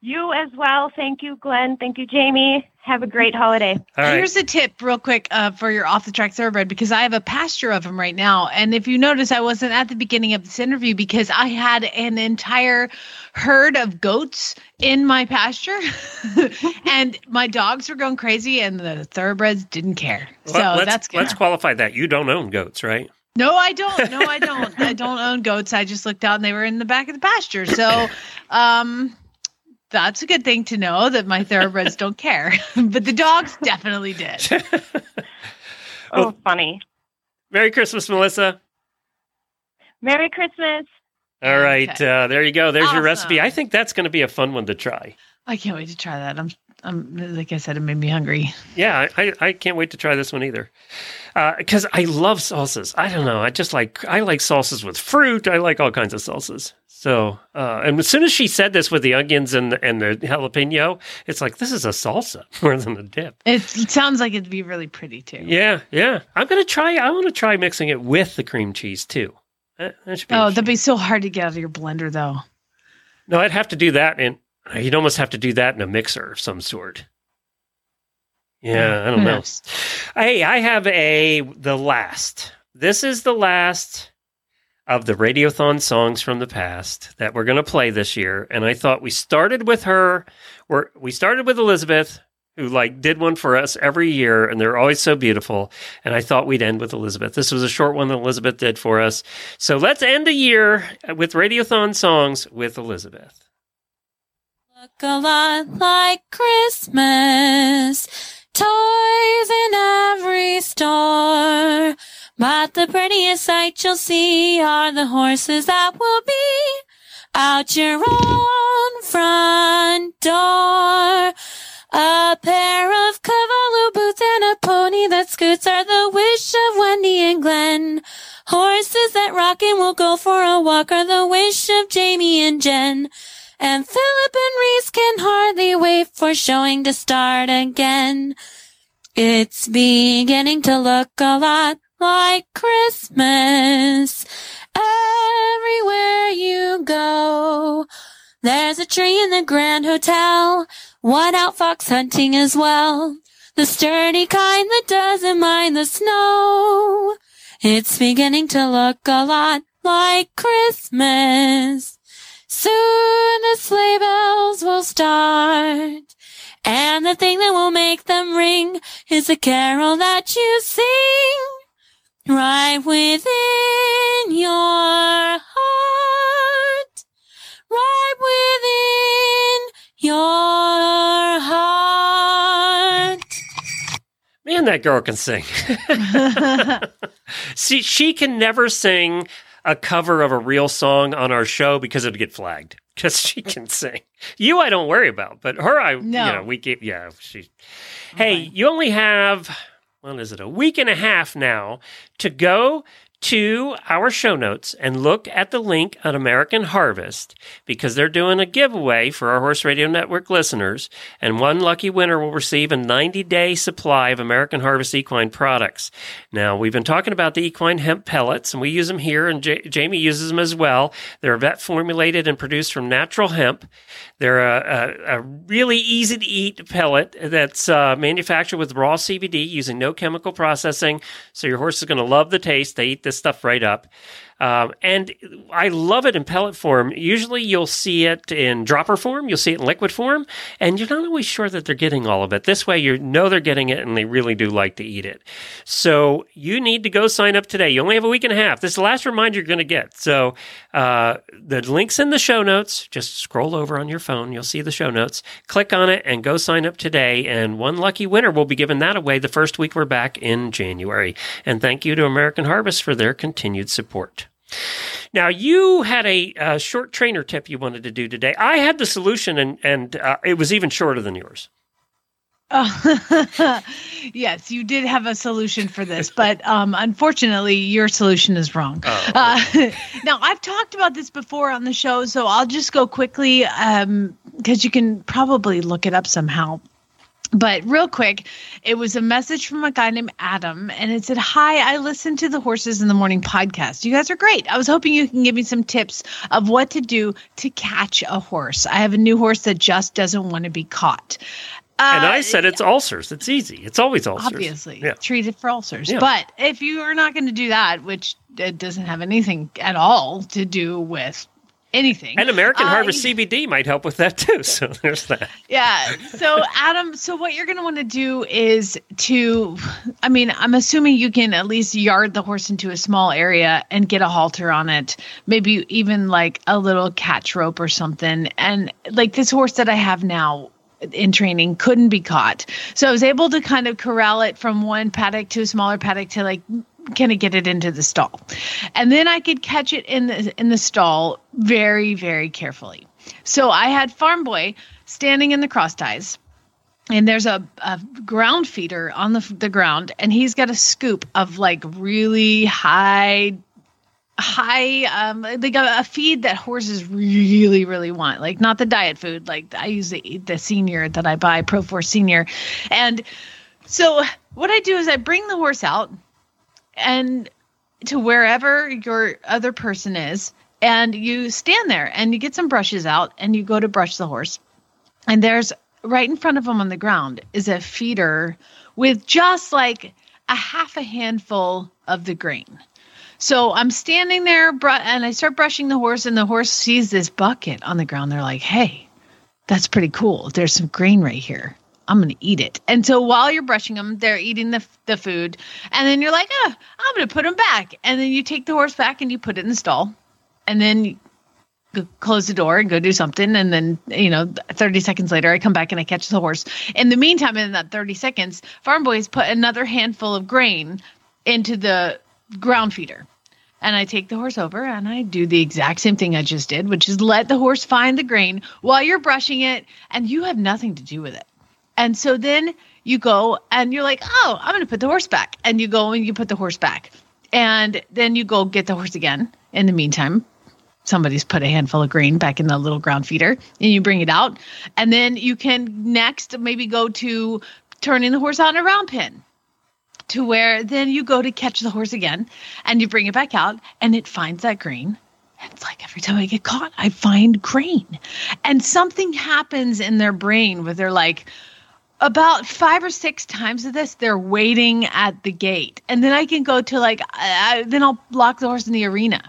You as well. Thank you, Glenn. Thank you, Jamie. Have a great holiday. All right. Here's a tip, real quick, uh, for your off the track thoroughbred because I have a pasture of them right now. And if you notice, I wasn't at the beginning of this interview because I had an entire herd of goats in my pasture, and my dogs were going crazy, and the thoroughbreds didn't care. So Well, let's, that's good. let's qualify that. You don't own goats, right? No, I don't. No, I don't. I don't own goats. I just looked out and they were in the back of the pasture. So, um, that's a good thing to know that my thoroughbreds don't care, but the dogs definitely did. Oh, funny. Merry Christmas, Melissa. Merry Christmas. All right. Uh, there you go. There's your recipe. I think that's going to be a fun one to try. I can't wait to try that. I'm, I'm like I said, it made me hungry. Yeah, I, I, can't wait to try this one either. Because I love salsas. I don't know. I just like I like salsas with fruit. I like all kinds of salsas. So, uh, and as soon as she said this with the onions and and the jalapeno, it's like this is a salsa more than a dip. It, sounds like it'd be really pretty too. Yeah, yeah. I'm gonna try. I want to try mixing it with the cream cheese too. That, that should be. Oh, that'd be so hard to get out of your blender, though. no, I'd have to do that, and you'd almost have to do that in a mixer of some sort. Yeah, I don't know. Hey, I have a the last. This is the last of the Radiothon songs from the past that we're going to play this year, and I thought we started with her. We're, we started with Elizabeth, who like did one for us every year, and they're always so beautiful. And I thought we'd end with Elizabeth. This was a short one that Elizabeth did for us. So let's end the year with Radiothon songs with Elizabeth. Look a lot like Christmas. Toys in every store. But the prettiest sight you'll see are the horses that will be out your own front door. A pair of cavallo boots and a pony that scoots are the wish of Wendy and Glenn. Horses that rock and will go for a walk are the wish of Jamie and Jenn. And Philip and Reese can hardly wait for showing to start again. It's beginning to look a lot like Christmas. Everywhere you go, There's a tree in the Grand Hotel. One out fox hunting as well. The sturdy kind that doesn't mind the snow. It's beginning to look a lot like Christmas. Soon the sleigh bells will start. And the thing that will make them ring is a carol that you sing right within your heart. Right within your heart. Man, that girl can sing. See, she can never sing a cover of a real song on our show because it'd get flagged. Because she can sing. You, I don't worry about, but her, I, No. you know, we get, yeah, she. Hey, you only have, well, is it, a week and a half now to go to our show notes and look at the link on American Harvest because they're doing a giveaway for our Horse Radio Network listeners, and one lucky winner will receive a 90 day supply of American Harvest equine products. Now, we've been talking about the equine hemp pellets, and we use them here, and J- Jamie uses them as well. They're vet formulated and produced from natural hemp. They're a, a, a really easy to eat pellet that's uh, manufactured with raw CBD using no chemical processing. So your horse is going to love the taste. They eat this stuff right up. Um, and I love it in pellet form. Usually you'll see it in dropper form, you'll see it in liquid form, and you're not always sure that they're getting all of it. This way you know they're getting it and they really do like to eat it. So you need to go sign up today. You only have a week and a half. This is the last reminder you're going to get. So uh, the link's in the show notes. Just scroll over on your phone. You'll see the show notes. Click on it and go sign up today. And one lucky winner will be given that away the first week we're back in January. And thank you to American Harvest for their continued support. Now, you had a, uh short trainer tip you wanted to do today. I had the solution, and, and uh, it was even shorter than yours. Oh, yes, you did have a solution for this, but um, unfortunately, your solution is wrong. Oh, Uh, now, I've talked about this before on the show, so I'll just go quickly because you can probably look it up somehow. But real quick, it was a message from a guy named Adam, and it said, Hi, I listened to the Horses in the Morning podcast. You guys are great. I was hoping you can give me some tips of what to do to catch a horse. I have a new horse that just doesn't want to be caught. and Uh, I said it's ulcers. It's easy. It's always ulcers. obviously Yeah. treat it for ulcers. Yeah. But if you are not going to do that, which it doesn't have anything at all to do with anything, And American uh, Harvest CBD might help with that too. So there's that. yeah. So, Adam, so what you're going to want to do is to, I mean, I'm assuming you can at least yard the horse into a small area and get a halter on it, maybe even like a little catch rope or something. And like this horse that I have now in training couldn't be caught. So I was able to kind of corral it from one paddock to a smaller paddock to like of get it into the stall. And then I could catch it in the in the stall very very carefully. So I had Farm Boy standing in the cross ties and there's a, a ground feeder on the, the ground and he's got a scoop of like really high high um they got a feed that horses really really want like not the diet food like i use the the senior that i buy pro force senior and so what i do is i bring the horse out and to wherever your other person is and you stand there and you get some brushes out and you go to brush the horse and there's right in front of him on the ground is a feeder with just like a half a handful of the grain so I'm standing there and I start brushing the horse, and the horse sees this bucket on the ground. They're like, hey, that's pretty cool. There's some grain right here. I'm going to eat it. And so while you're brushing them, they're eating the, the food. And then you're like, oh, I'm going to put them back. And then you take the horse back and you put it in the stall. And then close the door and go do something. And then, you know, 30 seconds later, I come back and I catch the horse. In the meantime, in that 30 seconds, Farm Boys put another handful of grain into the ground feeder. And I take the horse over and I do the exact same thing I just did, which is let the horse find the grain while you're brushing it and you have nothing to do with it. And so then you go and you're like, oh, I'm going to put the horse back. And you go and you put the horse back. And then you go get the horse again. In the meantime, somebody's put a handful of grain back in the little ground feeder and you bring it out. And then you can next maybe go to turning the horse on a round pin to where then you go to catch the horse again and you bring it back out and it finds that grain it's like every time I get caught, I find grain. And something happens in their brain where they're like, about five or six times of this, they're waiting at the gate. And then I can go to like, uh, then I'll lock the horse in the arena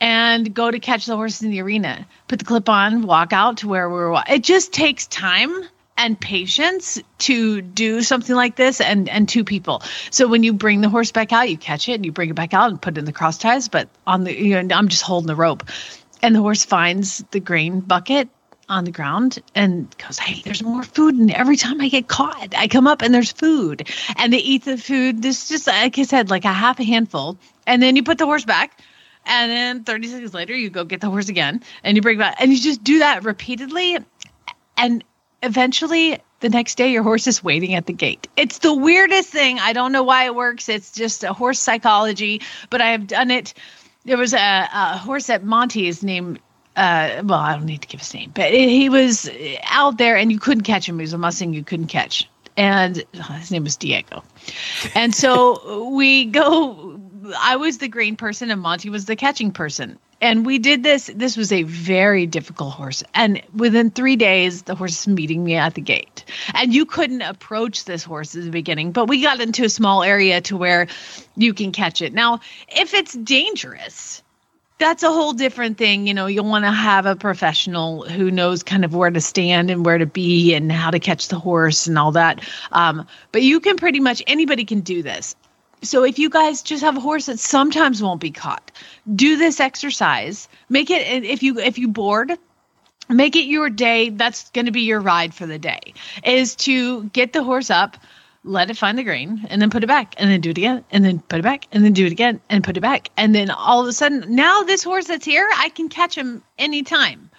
and go to catch the horse in the arena, put the clip on, walk out to where we were. It just takes time and patience to do something like this and and two people. So when you bring the horse back out, you catch it and you bring it back out and put it in the cross ties, but on the you know, I'm just holding the rope. And the horse finds the grain bucket on the ground and goes, Hey, there's more food. And every time I get caught, I come up and there's food. And they eat the food. This just like I said, like a half a handful. And then you put the horse back. And then 30 seconds later, you go get the horse again and you bring back. And you just do that repeatedly. And eventually, the next day, your horse is waiting at the gate. It's the weirdest thing. I don't know why it works. It's just a horse psychology, but I have done it. There was a, a horse at Monty's named uh, well, I don't need to give his name, but he was out there and you couldn't catch him. He was a Mustang you couldn't catch. And uh, his name was Diego. And so we go, I was the green person and Monty was the catching person. And we did this. This was a very difficult horse. And within three days, the horse is meeting me at the gate. And you couldn't approach this horse at the beginning, but we got into a small area to where you can catch it. Now, if it's dangerous, that's a whole different thing. You know, you'll want to have a professional who knows kind of where to stand and where to be and how to catch the horse and all that. Um, but you can pretty much anybody can do this. So if you guys just have a horse that sometimes won't be caught, do this exercise. Make it if you if you bored, make it your day. That's going to be your ride for the day. Is to get the horse up, let it find the grain, and then put it back, and then do it again, and then put it back, and then do it again, and put it back, and then all of a sudden, now this horse that's here, I can catch him anytime,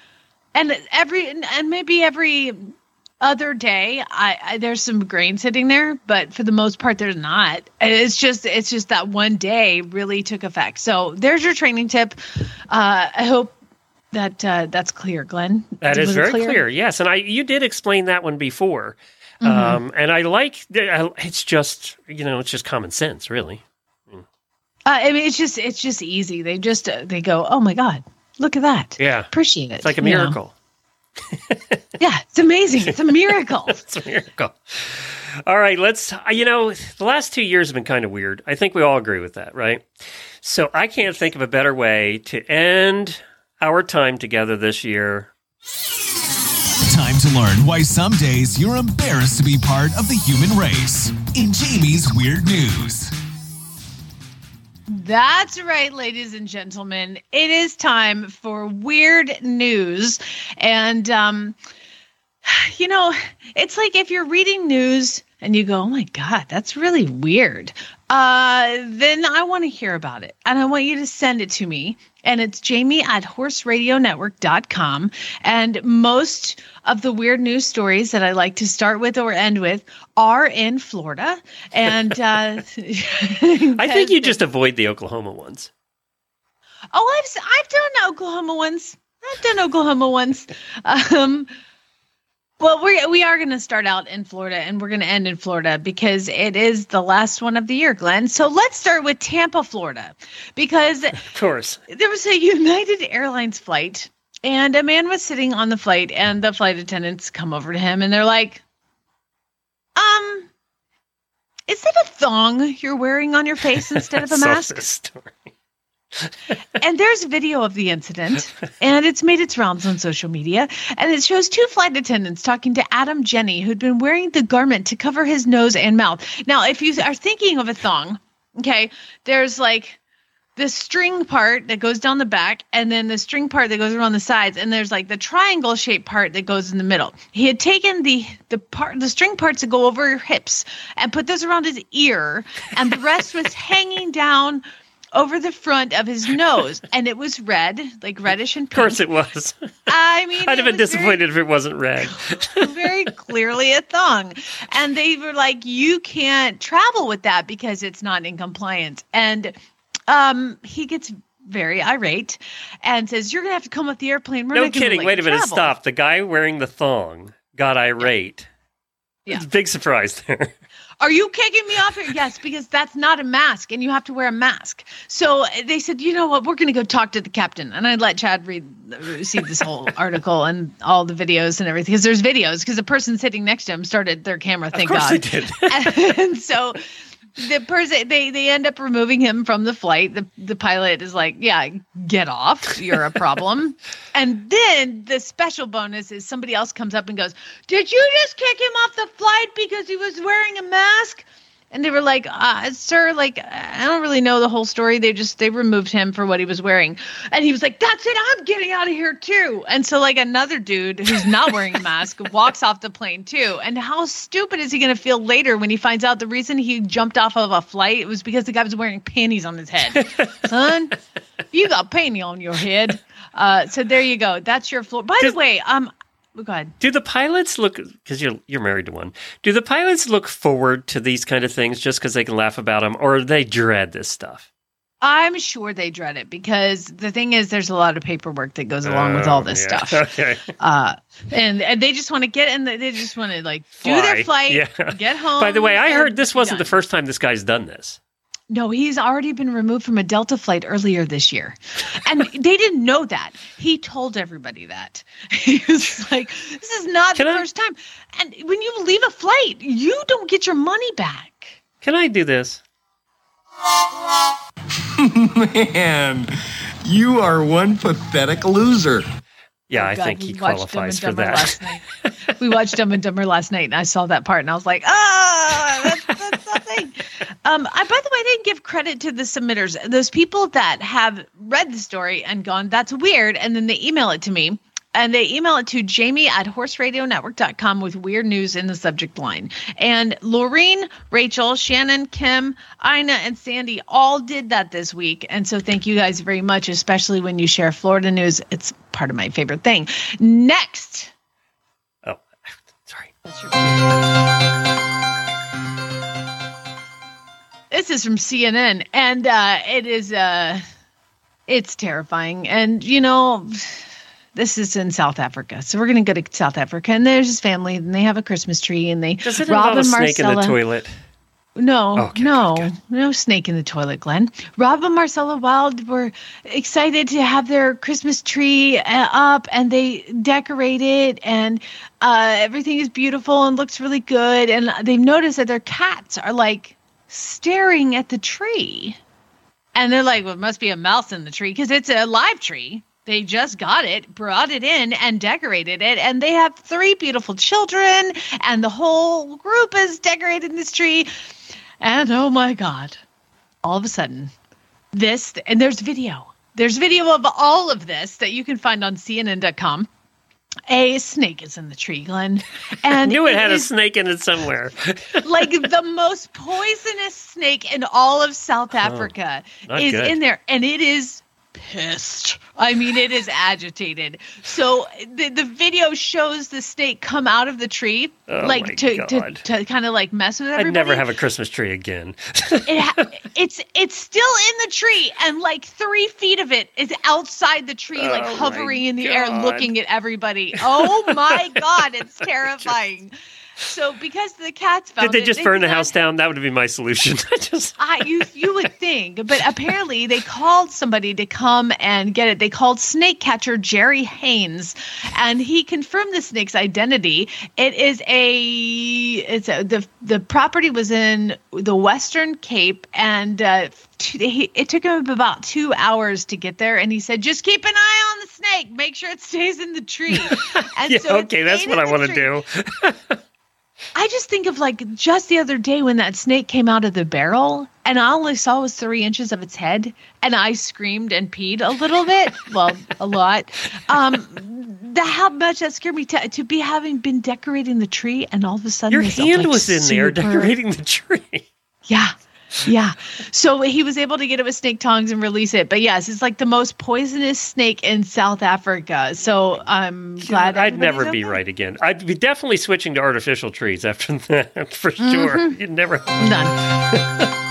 and every and maybe every other day I, I there's some grain sitting there but for the most part there's not. It's just it's just that one day really took effect. So there's your training tip. Uh i hope that uh that's clear glenn. That is very clear? Yes, and I you did explain that one before, Mhm. um, and I like it's just you know it's just common sense, really. uh, i mean it's just it's just easy they just uh, they go oh my god look at that Yeah, appreciate it it's like a you know? miracle. yeah it's amazing it's a miracle it's a miracle. All right, let's. uh, You know, the last two years have been kind of weird. I think we all agree with that, right? So I can't think of a better way to end our time together this year. Time to learn why some days you're embarrassed to be part of the human race. In Jamie's Weird News. That's right, ladies and gentlemen. It is time for weird news. And, um, you know, it's like if you're reading news and you go, oh my God, that's really weird, uh, then I want to hear about it. And I want you to send it to me. And it's jamie at horseradionetwork.com. And most of the weird news stories that I like to start with or end with are in Florida. And uh, I think you just avoid the Oklahoma ones. Oh, I've I've done Oklahoma ones. I've done Oklahoma ones. Um, well, we we are going to start out in Florida and we're going to end in Florida because it is the last one of the year, Glenn. So let's start with Tampa, Florida, because Of course. there was a United Airlines flight and a man was sitting on the flight and the flight attendants come over to him and they're like, um. Is that a thong you're wearing on your face instead of a mask? And there's video of the incident and it's made its rounds on social media and it shows two flight attendants talking to adam Jenne who'd been wearing the garment to cover his nose and mouth. Now if you are thinking of a thong okay there's like the string part that goes down the back and then the string part that goes around the sides and there's like the triangle shaped part that goes in the middle. He had taken the the part the string parts that go over your hips and put those around his ear and the rest was hanging down over the front of his nose and it was red like reddish and pink. Of course it was. i mean I'd have been was very- disappointed if it wasn't red. very clearly a thong. And they were like, you can't travel with that because it's not in compliance. And um, he gets very irate and says, You're going to have to come with the airplane. We're no kidding. Wait a minute. travel." Stop. The guy wearing the thong got irate. Yeah. Big surprise there. Are you kicking me off here? Yes, because that's not a mask and you have to wear a mask. So uh, they said, you know what? We're going to go talk to the captain. And I let Chad read, see this whole article and all the videos and everything because there's videos because the person sitting next to him started their camera. Thank of course God. and so the person they they end up removing him from the flight. The the pilot is like, "Yeah, get off. You're a problem." and then the special bonus is somebody else comes up and goes, "Did you just kick him off the flight because he was wearing a mask?" And they were like, uh, "Sir, like I don't really know the whole story. They just they removed him for what he was wearing." And he was like, "That's it. I'm getting out of here too." And so like another dude who's not wearing a mask walks off the plane too. And how stupid is he going to feel later when he finds out the reason he jumped off of a flight was because the guy was wearing panties on his head? Son, you got panty on your head. Uh, so there you go. That's your floor. By the way, um, go ahead. Do the pilots look because you're you're married to one? Do the pilots look forward to these kind of things just because they can laugh about them, or they dread this stuff? I'm sure they dread it because the thing is, there's a lot of paperwork that goes along with all this Oh, yeah. stuff. Okay. Uh, and, and they just want to get in. The, they just want to like do their flight, Yeah. get home. By the way, I heard this wasn't done. the first time this guy's done this. No, he's already been removed from a Delta flight earlier this year. And they didn't know that. He told everybody that. He was like, this is not the first time. And when you leave a flight, you don't get your money back. Can I do this? Man, you are one pathetic loser. Yeah, I Oh, God, think he qualifies for that. We watched Dumb and Dumber last night, and I saw that part, and I was like, "Ah, that's, nothing." Um, I, by the way, I didn't give credit to the submitters. Those people that have read the story and gone, "That's weird," and then they email it to me. And they email it to jamie at horseradionetwork.com with weird news in the subject line. And Laureen, Rachel, Shannon, Kim, Ina, and Sandy all did that this week. And so thank you guys very much, especially when you share Florida news. It's part of my favorite thing. Next. Oh, sorry. This is from CNN, and uh, it is uh, it's terrifying. And you know, this is in South Africa, so we're going to go to South Africa, and there's his family, and they have a Christmas tree, and they Does it Rob and snake in the Marcella- toilet? no, Okay, no, no snake in the toilet, Glenn. Rob and Marcella Wild were excited to have their Christmas tree uh, up, and they decorate it, and uh, everything is beautiful and looks really good. And they've noticed that their cats are like staring at the tree, and they're like, "Well, it must be a mouse in the tree because it's a live tree." They just got it, brought it in, and decorated it. And they have three beautiful children, and the whole group is decorated this tree. And oh my God, all of a sudden, this, and there's video. There's video of all of this that you can find on CNN.com. A snake is in the tree, Glenn. I knew it had a snake in it somewhere. like the most poisonous snake in all of South oh, Africa Oh, is good. in there, and it is pissed. I mean, it is agitated. So the the video shows the snake come out of the tree, Oh like to, to God. to kind of like mess with everybody. I'd never have a Christmas tree again. it ha- it's it's still in the tree, and like three feet of it is outside the tree, like Oh my hovering in the air, looking at everybody. Oh my god, it's terrifying. So because the cats found Did they it, just burn the did not- house down? That would be my solution. I just I you you would think, but apparently they called somebody to come and get it. They called snake catcher Jerry Haynes, and he confirmed the snake's identity. It is a it's a the the property was in the Western Cape, and uh, it took him about two hours to get there. And he said, "Just keep an eye on the snake. Make sure it stays in the tree." And yeah, so okay, that's what I want to do. I just think of like just the other day when that snake came out of the barrel and all I only saw was three inches of its head and I screamed and peed a little bit. well, a lot. Um, the, how much that scared me to, to be having been decorating the tree and all of a sudden Your hand like, was in there decorating the tree. Yeah. Yeah. So he was able to get it with snake tongs and release it. But yes, it's like the most poisonous snake in South Africa. So I'm glad I'd never be okay. right again. I'd be definitely switching to artificial trees after that, for sure. Mhm. You'd never. Done.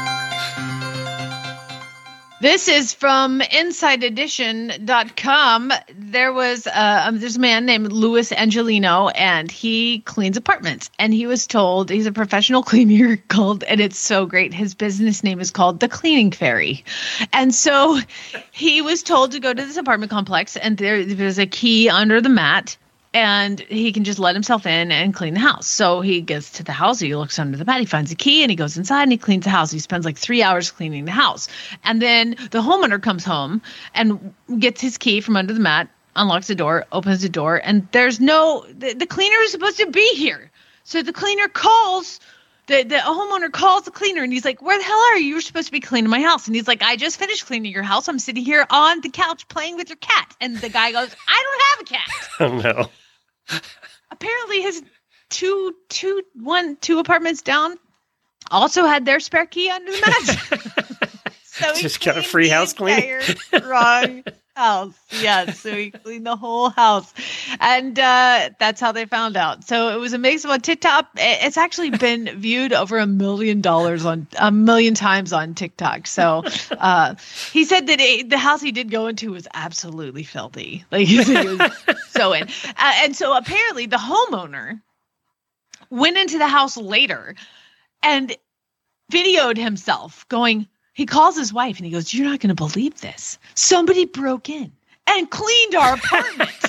This is from InsideEdition.com. There was uh, um, there's a man named Louis Angelino, and he cleans apartments. And he was told he's a professional cleaner called, and it's so great. His business name is called the Cleaning Fairy. And so he was told to go to this apartment complex, and there was a key under the mat and he can just let himself in and clean the house. So he gets to the house, he looks under the bed, he finds a key, and he goes inside and he cleans the house. He spends like three hours cleaning the house. And then the homeowner comes home and gets his key from under the mat, unlocks the door, opens the door, and there's no, the, the cleaner is supposed to be here. So the cleaner calls. The, the homeowner calls the cleaner and he's like, Where the hell are you? You're supposed to be cleaning my house. And he's like, I just finished cleaning your house. I'm sitting here on the couch playing with your cat. And the guy goes, I don't have a cat Oh no. Apparently his two two one two apartments down also had their spare key under the mat. so he Just got a free house cleaning. entire wrong house. Yeah, so he cleaned the whole house, and uh, that's how they found out. So it was amazing on TikTok. It's actually been viewed over a million dollars on a million times on TikTok. So uh, he said that it, the house he did go into was absolutely filthy. Like he was so in, uh, and so apparently the homeowner went into the house later and videoed himself going he calls his wife and he goes you're not going to believe this somebody broke in and cleaned our apartment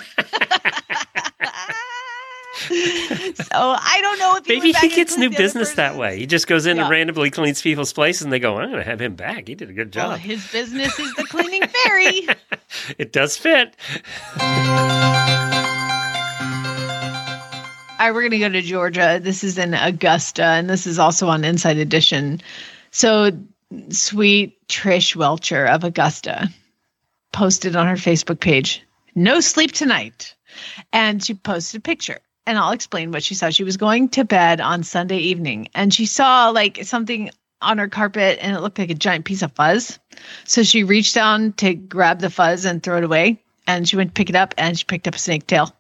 so i don't know if he Maybe he gets new business that way. He just goes in Yeah. and randomly cleans people's places, and they go, "I'm going to have him back. He did a good well, job. his business is the cleaning fairy it does fit." All right, we're going to go to Georgia. This is in Augusta, and this is also on Inside Edition. So, sweet Trish Welcher of Augusta posted on her Facebook page, No sleep tonight. And she posted a picture. And I'll explain what she saw. She was going to bed on Sunday evening, and she saw like something on her carpet, and it looked like a giant piece of fuzz. So she reached down to grab the fuzz and throw it away. And she went to pick it up, and she picked up a snake tail.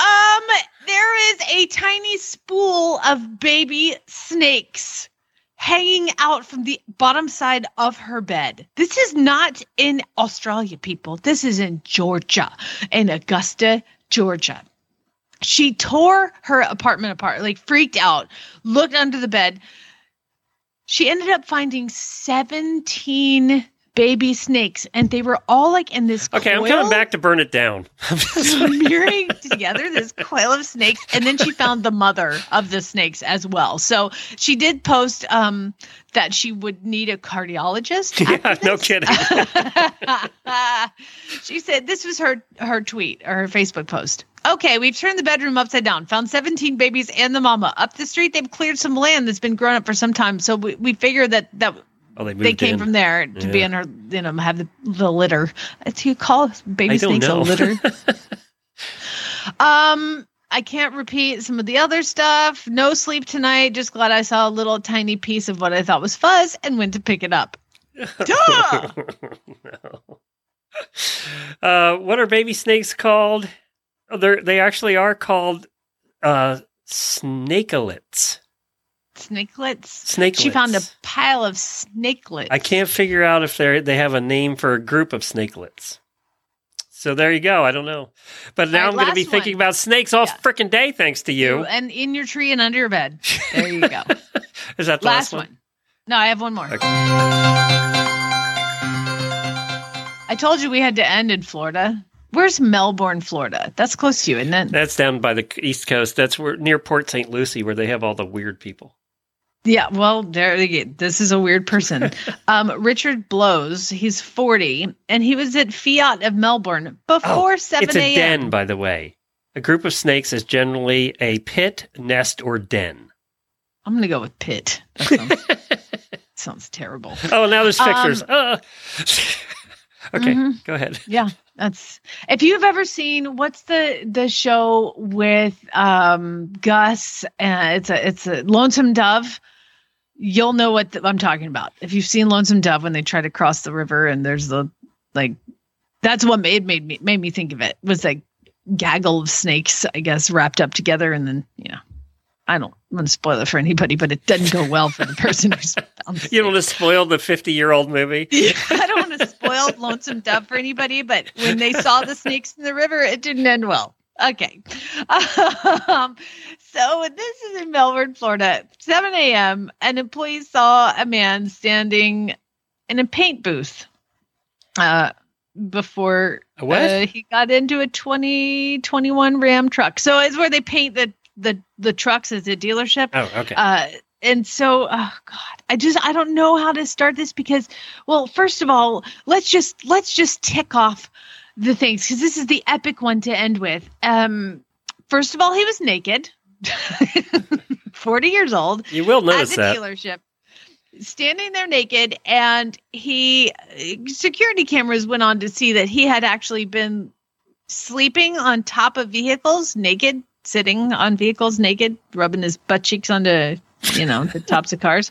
Um, there is a tiny spool of baby snakes hanging out from the bottom side of her bed. This is not in Australia, people. This is in Georgia, in Augusta, Georgia. She tore her apartment apart, like freaked out, looked under the bed. She ended up finding 17 baby snakes, and they were all like in this Okay, I'm coming back to burn it down. smearing together this coil of snakes. And then she found the mother of the snakes as well. So she did post um that she would need a cardiologist yeah, no kidding. she said this was her her tweet or her facebook post. Okay we've turned the bedroom upside down. Found 17 babies and the mama. Up the street they've cleared some land that's been grown up for some time. So we, we figured that that Oh, they, they came in. from there to be in her you know have the, the litter do you call baby snakes know. a litter um, I can't repeat some of the other stuff. No sleep tonight. Just glad I saw a little tiny piece of what I thought was fuzz and went to pick it up. Duh! uh, what are baby snakes called? Oh, they're, they actually are called uh, snakelets. Snakelets. Snakelets. She found a pile of snakelets. I can't figure out if they they have a name for a group of snakelets. So there you go. I don't know, but now right, I'm going to be thinking one. about snakes all freaking day thanks to you. And in your tree and under your bed. There you go. Is that the last last, one. No, I have one more. Okay. I told you we had to end in Florida. Where's Melbourne, Florida? That's close to you, isn't it? That's down by the east coast. That's where near Port St. Lucie, where they have all the weird people. Yeah, well, there this is a weird person. um, Richard Blows, he's 40, and he was at Fiat of Melbourne before 7 Oh, It's a den, by the way. A group of snakes is generally a pit, nest, or den. I'm going to go with Pit. That sounds, sounds terrible. Oh, now there's fixers. Um, Uh. okay, Mhm. go ahead. Yeah, that's if you've ever seen what's the the show with um Gus and it's a it's a Lonesome Dove. You'll know what the, I'm talking about. If you've seen Lonesome Dove when they try to cross the river and there's the like that's what made made me made me think of it was like gaggle of snakes, I guess, wrapped up together and then you know I don't I'm to spoil it for anybody, but it doesn't go well for the person who's found the You don't want to spoil the 50 year old movie. I don't want to spoil Lonesome Dove for anybody, but when they saw the snakes in the river, it didn't end well. Okay. Um, so this is in Melbourne, Florida. 7 a.m. An employee saw a man standing in a paint booth uh, before what? uh, he got into a 2021 Ram truck. So it's where they paint the the the trucks as a dealership. Oh, okay. Uh, and so, oh God, I just I don't know how to start this because, well, first of all, let's just let's just tick off the things because this is the epic one to end with. Um, first of all, he was naked, forty years old. You will notice at the that. dealership, standing there naked, and he uh, security cameras went on to see that he had actually been sleeping on top of vehicles naked, sitting on vehicles naked, rubbing his butt cheeks onto you know the tops of cars.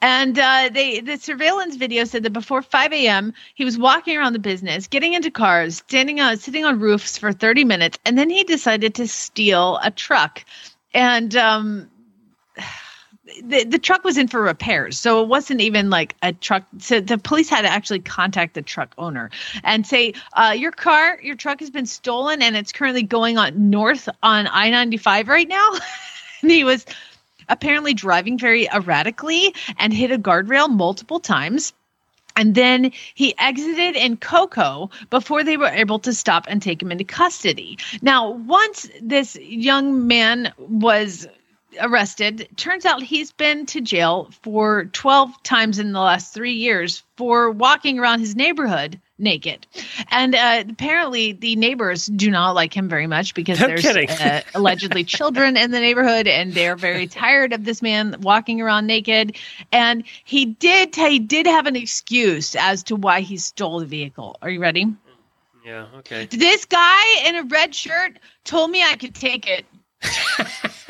And uh, they the surveillance video said that before 5 a.m. he was walking around the business, getting into cars, standing on sitting on roofs for 30 minutes, and then he decided to steal a truck. And um, the, the truck was in for repairs so it wasn't even like a truck so the police had to actually contact the truck owner and say uh, your car your truck has been stolen and it's currently going on north on i-95 right now and he was apparently driving very erratically and hit a guardrail multiple times and then he exited in Cocoa before they were able to stop and take him into custody. Now, once this young man was arrested, turns out he's been to jail for 12 times in the last three years for walking around his neighborhood naked. And uh, apparently, the neighbors do not like him very much because No there's uh, allegedly children in the neighborhood and they're very tired of this man walking around naked. And he did, he did have an excuse as to why he stole the vehicle. Are you ready? Yeah, okay. This guy in a red shirt told me I could take it.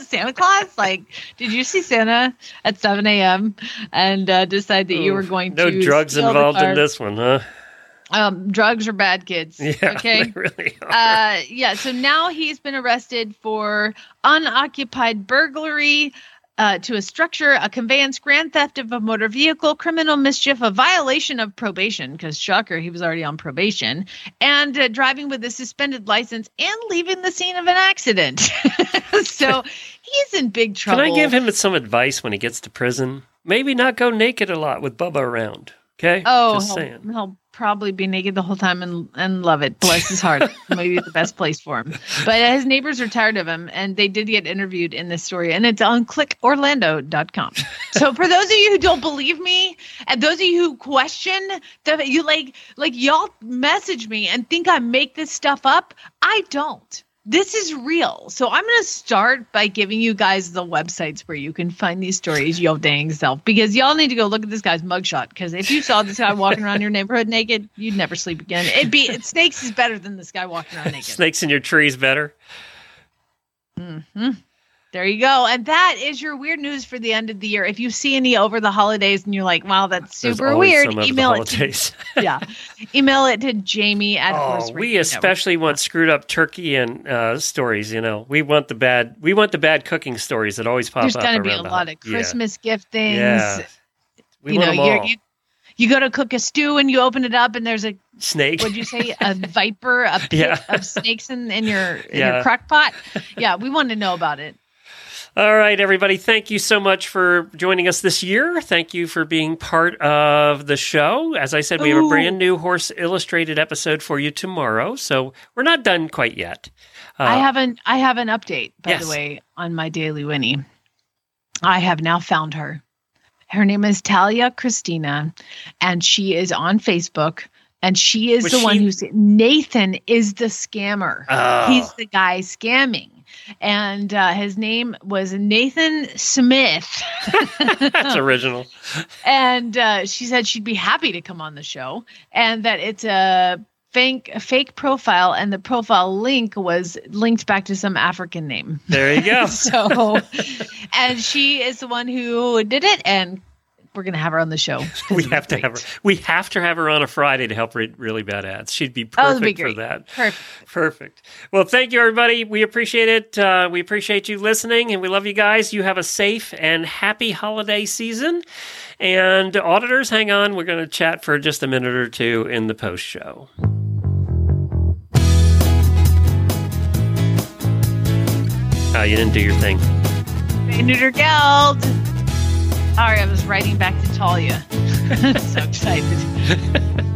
Santa Claus, like, did you see Santa at 7 a.m. and uh, decide that you were going no to drugs steal the involved in this one, huh? Um, drugs are bad kids. Yeah, okay. really are. Uh, yeah. So now he's been arrested for unoccupied burglary. Uh, to a structure, a conveyance, grand theft of a motor vehicle, criminal mischief, a violation of probation, because shocker, he was already on probation, and uh, driving with a suspended license and leaving the scene of an accident. so he's in big trouble. Can. I give him some advice when he gets to prison? Maybe not go naked a lot with Bubba around. Okay? Oh, Just he'll, he'll probably be naked the whole time and and love it. Bless his heart. Maybe the best place for him. But uh, his neighbors are tired of him, and they did get interviewed in this story, and it's on clickorlando.com. So for those of you who don't believe me, and those of you who question that you like, like y'all message me and think I make this stuff up. I don't. This is real. So I'm going to start by giving you guys the websites where you can find these stories, yo dang self, because y'all need to go look at this guy's mugshot. Because if you saw this guy walking around your neighborhood naked, you'd never sleep again. It'd be it, snakes is better than this guy walking around naked. Snakes in your trees better. hmm There you go. And that is your weird news for the end of the year. If you see any over the holidays and you're like, wow, that's super weird, some over the email it to yeah. Email it to Jamie at Oh, Horse we especially want screwed up turkey and uh, stories. You know, we want the bad. We want the bad cooking stories that always pop There's up. There's going to be a lot of Christmas gift things. Yeah, we you want know, them all. you you go to cook a stew and you open it up and there's a Snake. What'd you say? A viper, a pit Yeah. of snakes in, in your in Yeah. your crock pot. Yeah, we want to know about it. All right, everybody. Thank you so much for joining us this year. Thank you for being part of the show. As I said, we have a brand new Horse Illustrated episode for you tomorrow. So we're not done quite yet. Uh, I have an I have an update, by Yes. the way, on my daily Winnie. I have now found her. Her name is Talia Christina, and she is on Facebook. And she is Was the one who's Nathan is the scammer. Oh. He's the guy scamming. And uh, his name was Nathan Smith. That's original. and uh, she said she'd be happy to come on the show and that it's a fake a fake profile and the profile link was linked back to some african name There you go. so and she is the one who did it and we're going to have her on the show. We have to have her. We have to have her on a Friday to help read really bad ads. She'd be Oh, perfect be for that. Perfect. Perfect. Well, thank you, everybody. We appreciate it. Uh, we appreciate you listening, and we love you guys. You have a safe and happy holiday season. And auditors, hang on. We're going to chat for just a minute or two in the post show. Oh, you didn't do your thing. Neuter Geld. Sorry, I was writing back to Talia. so excited.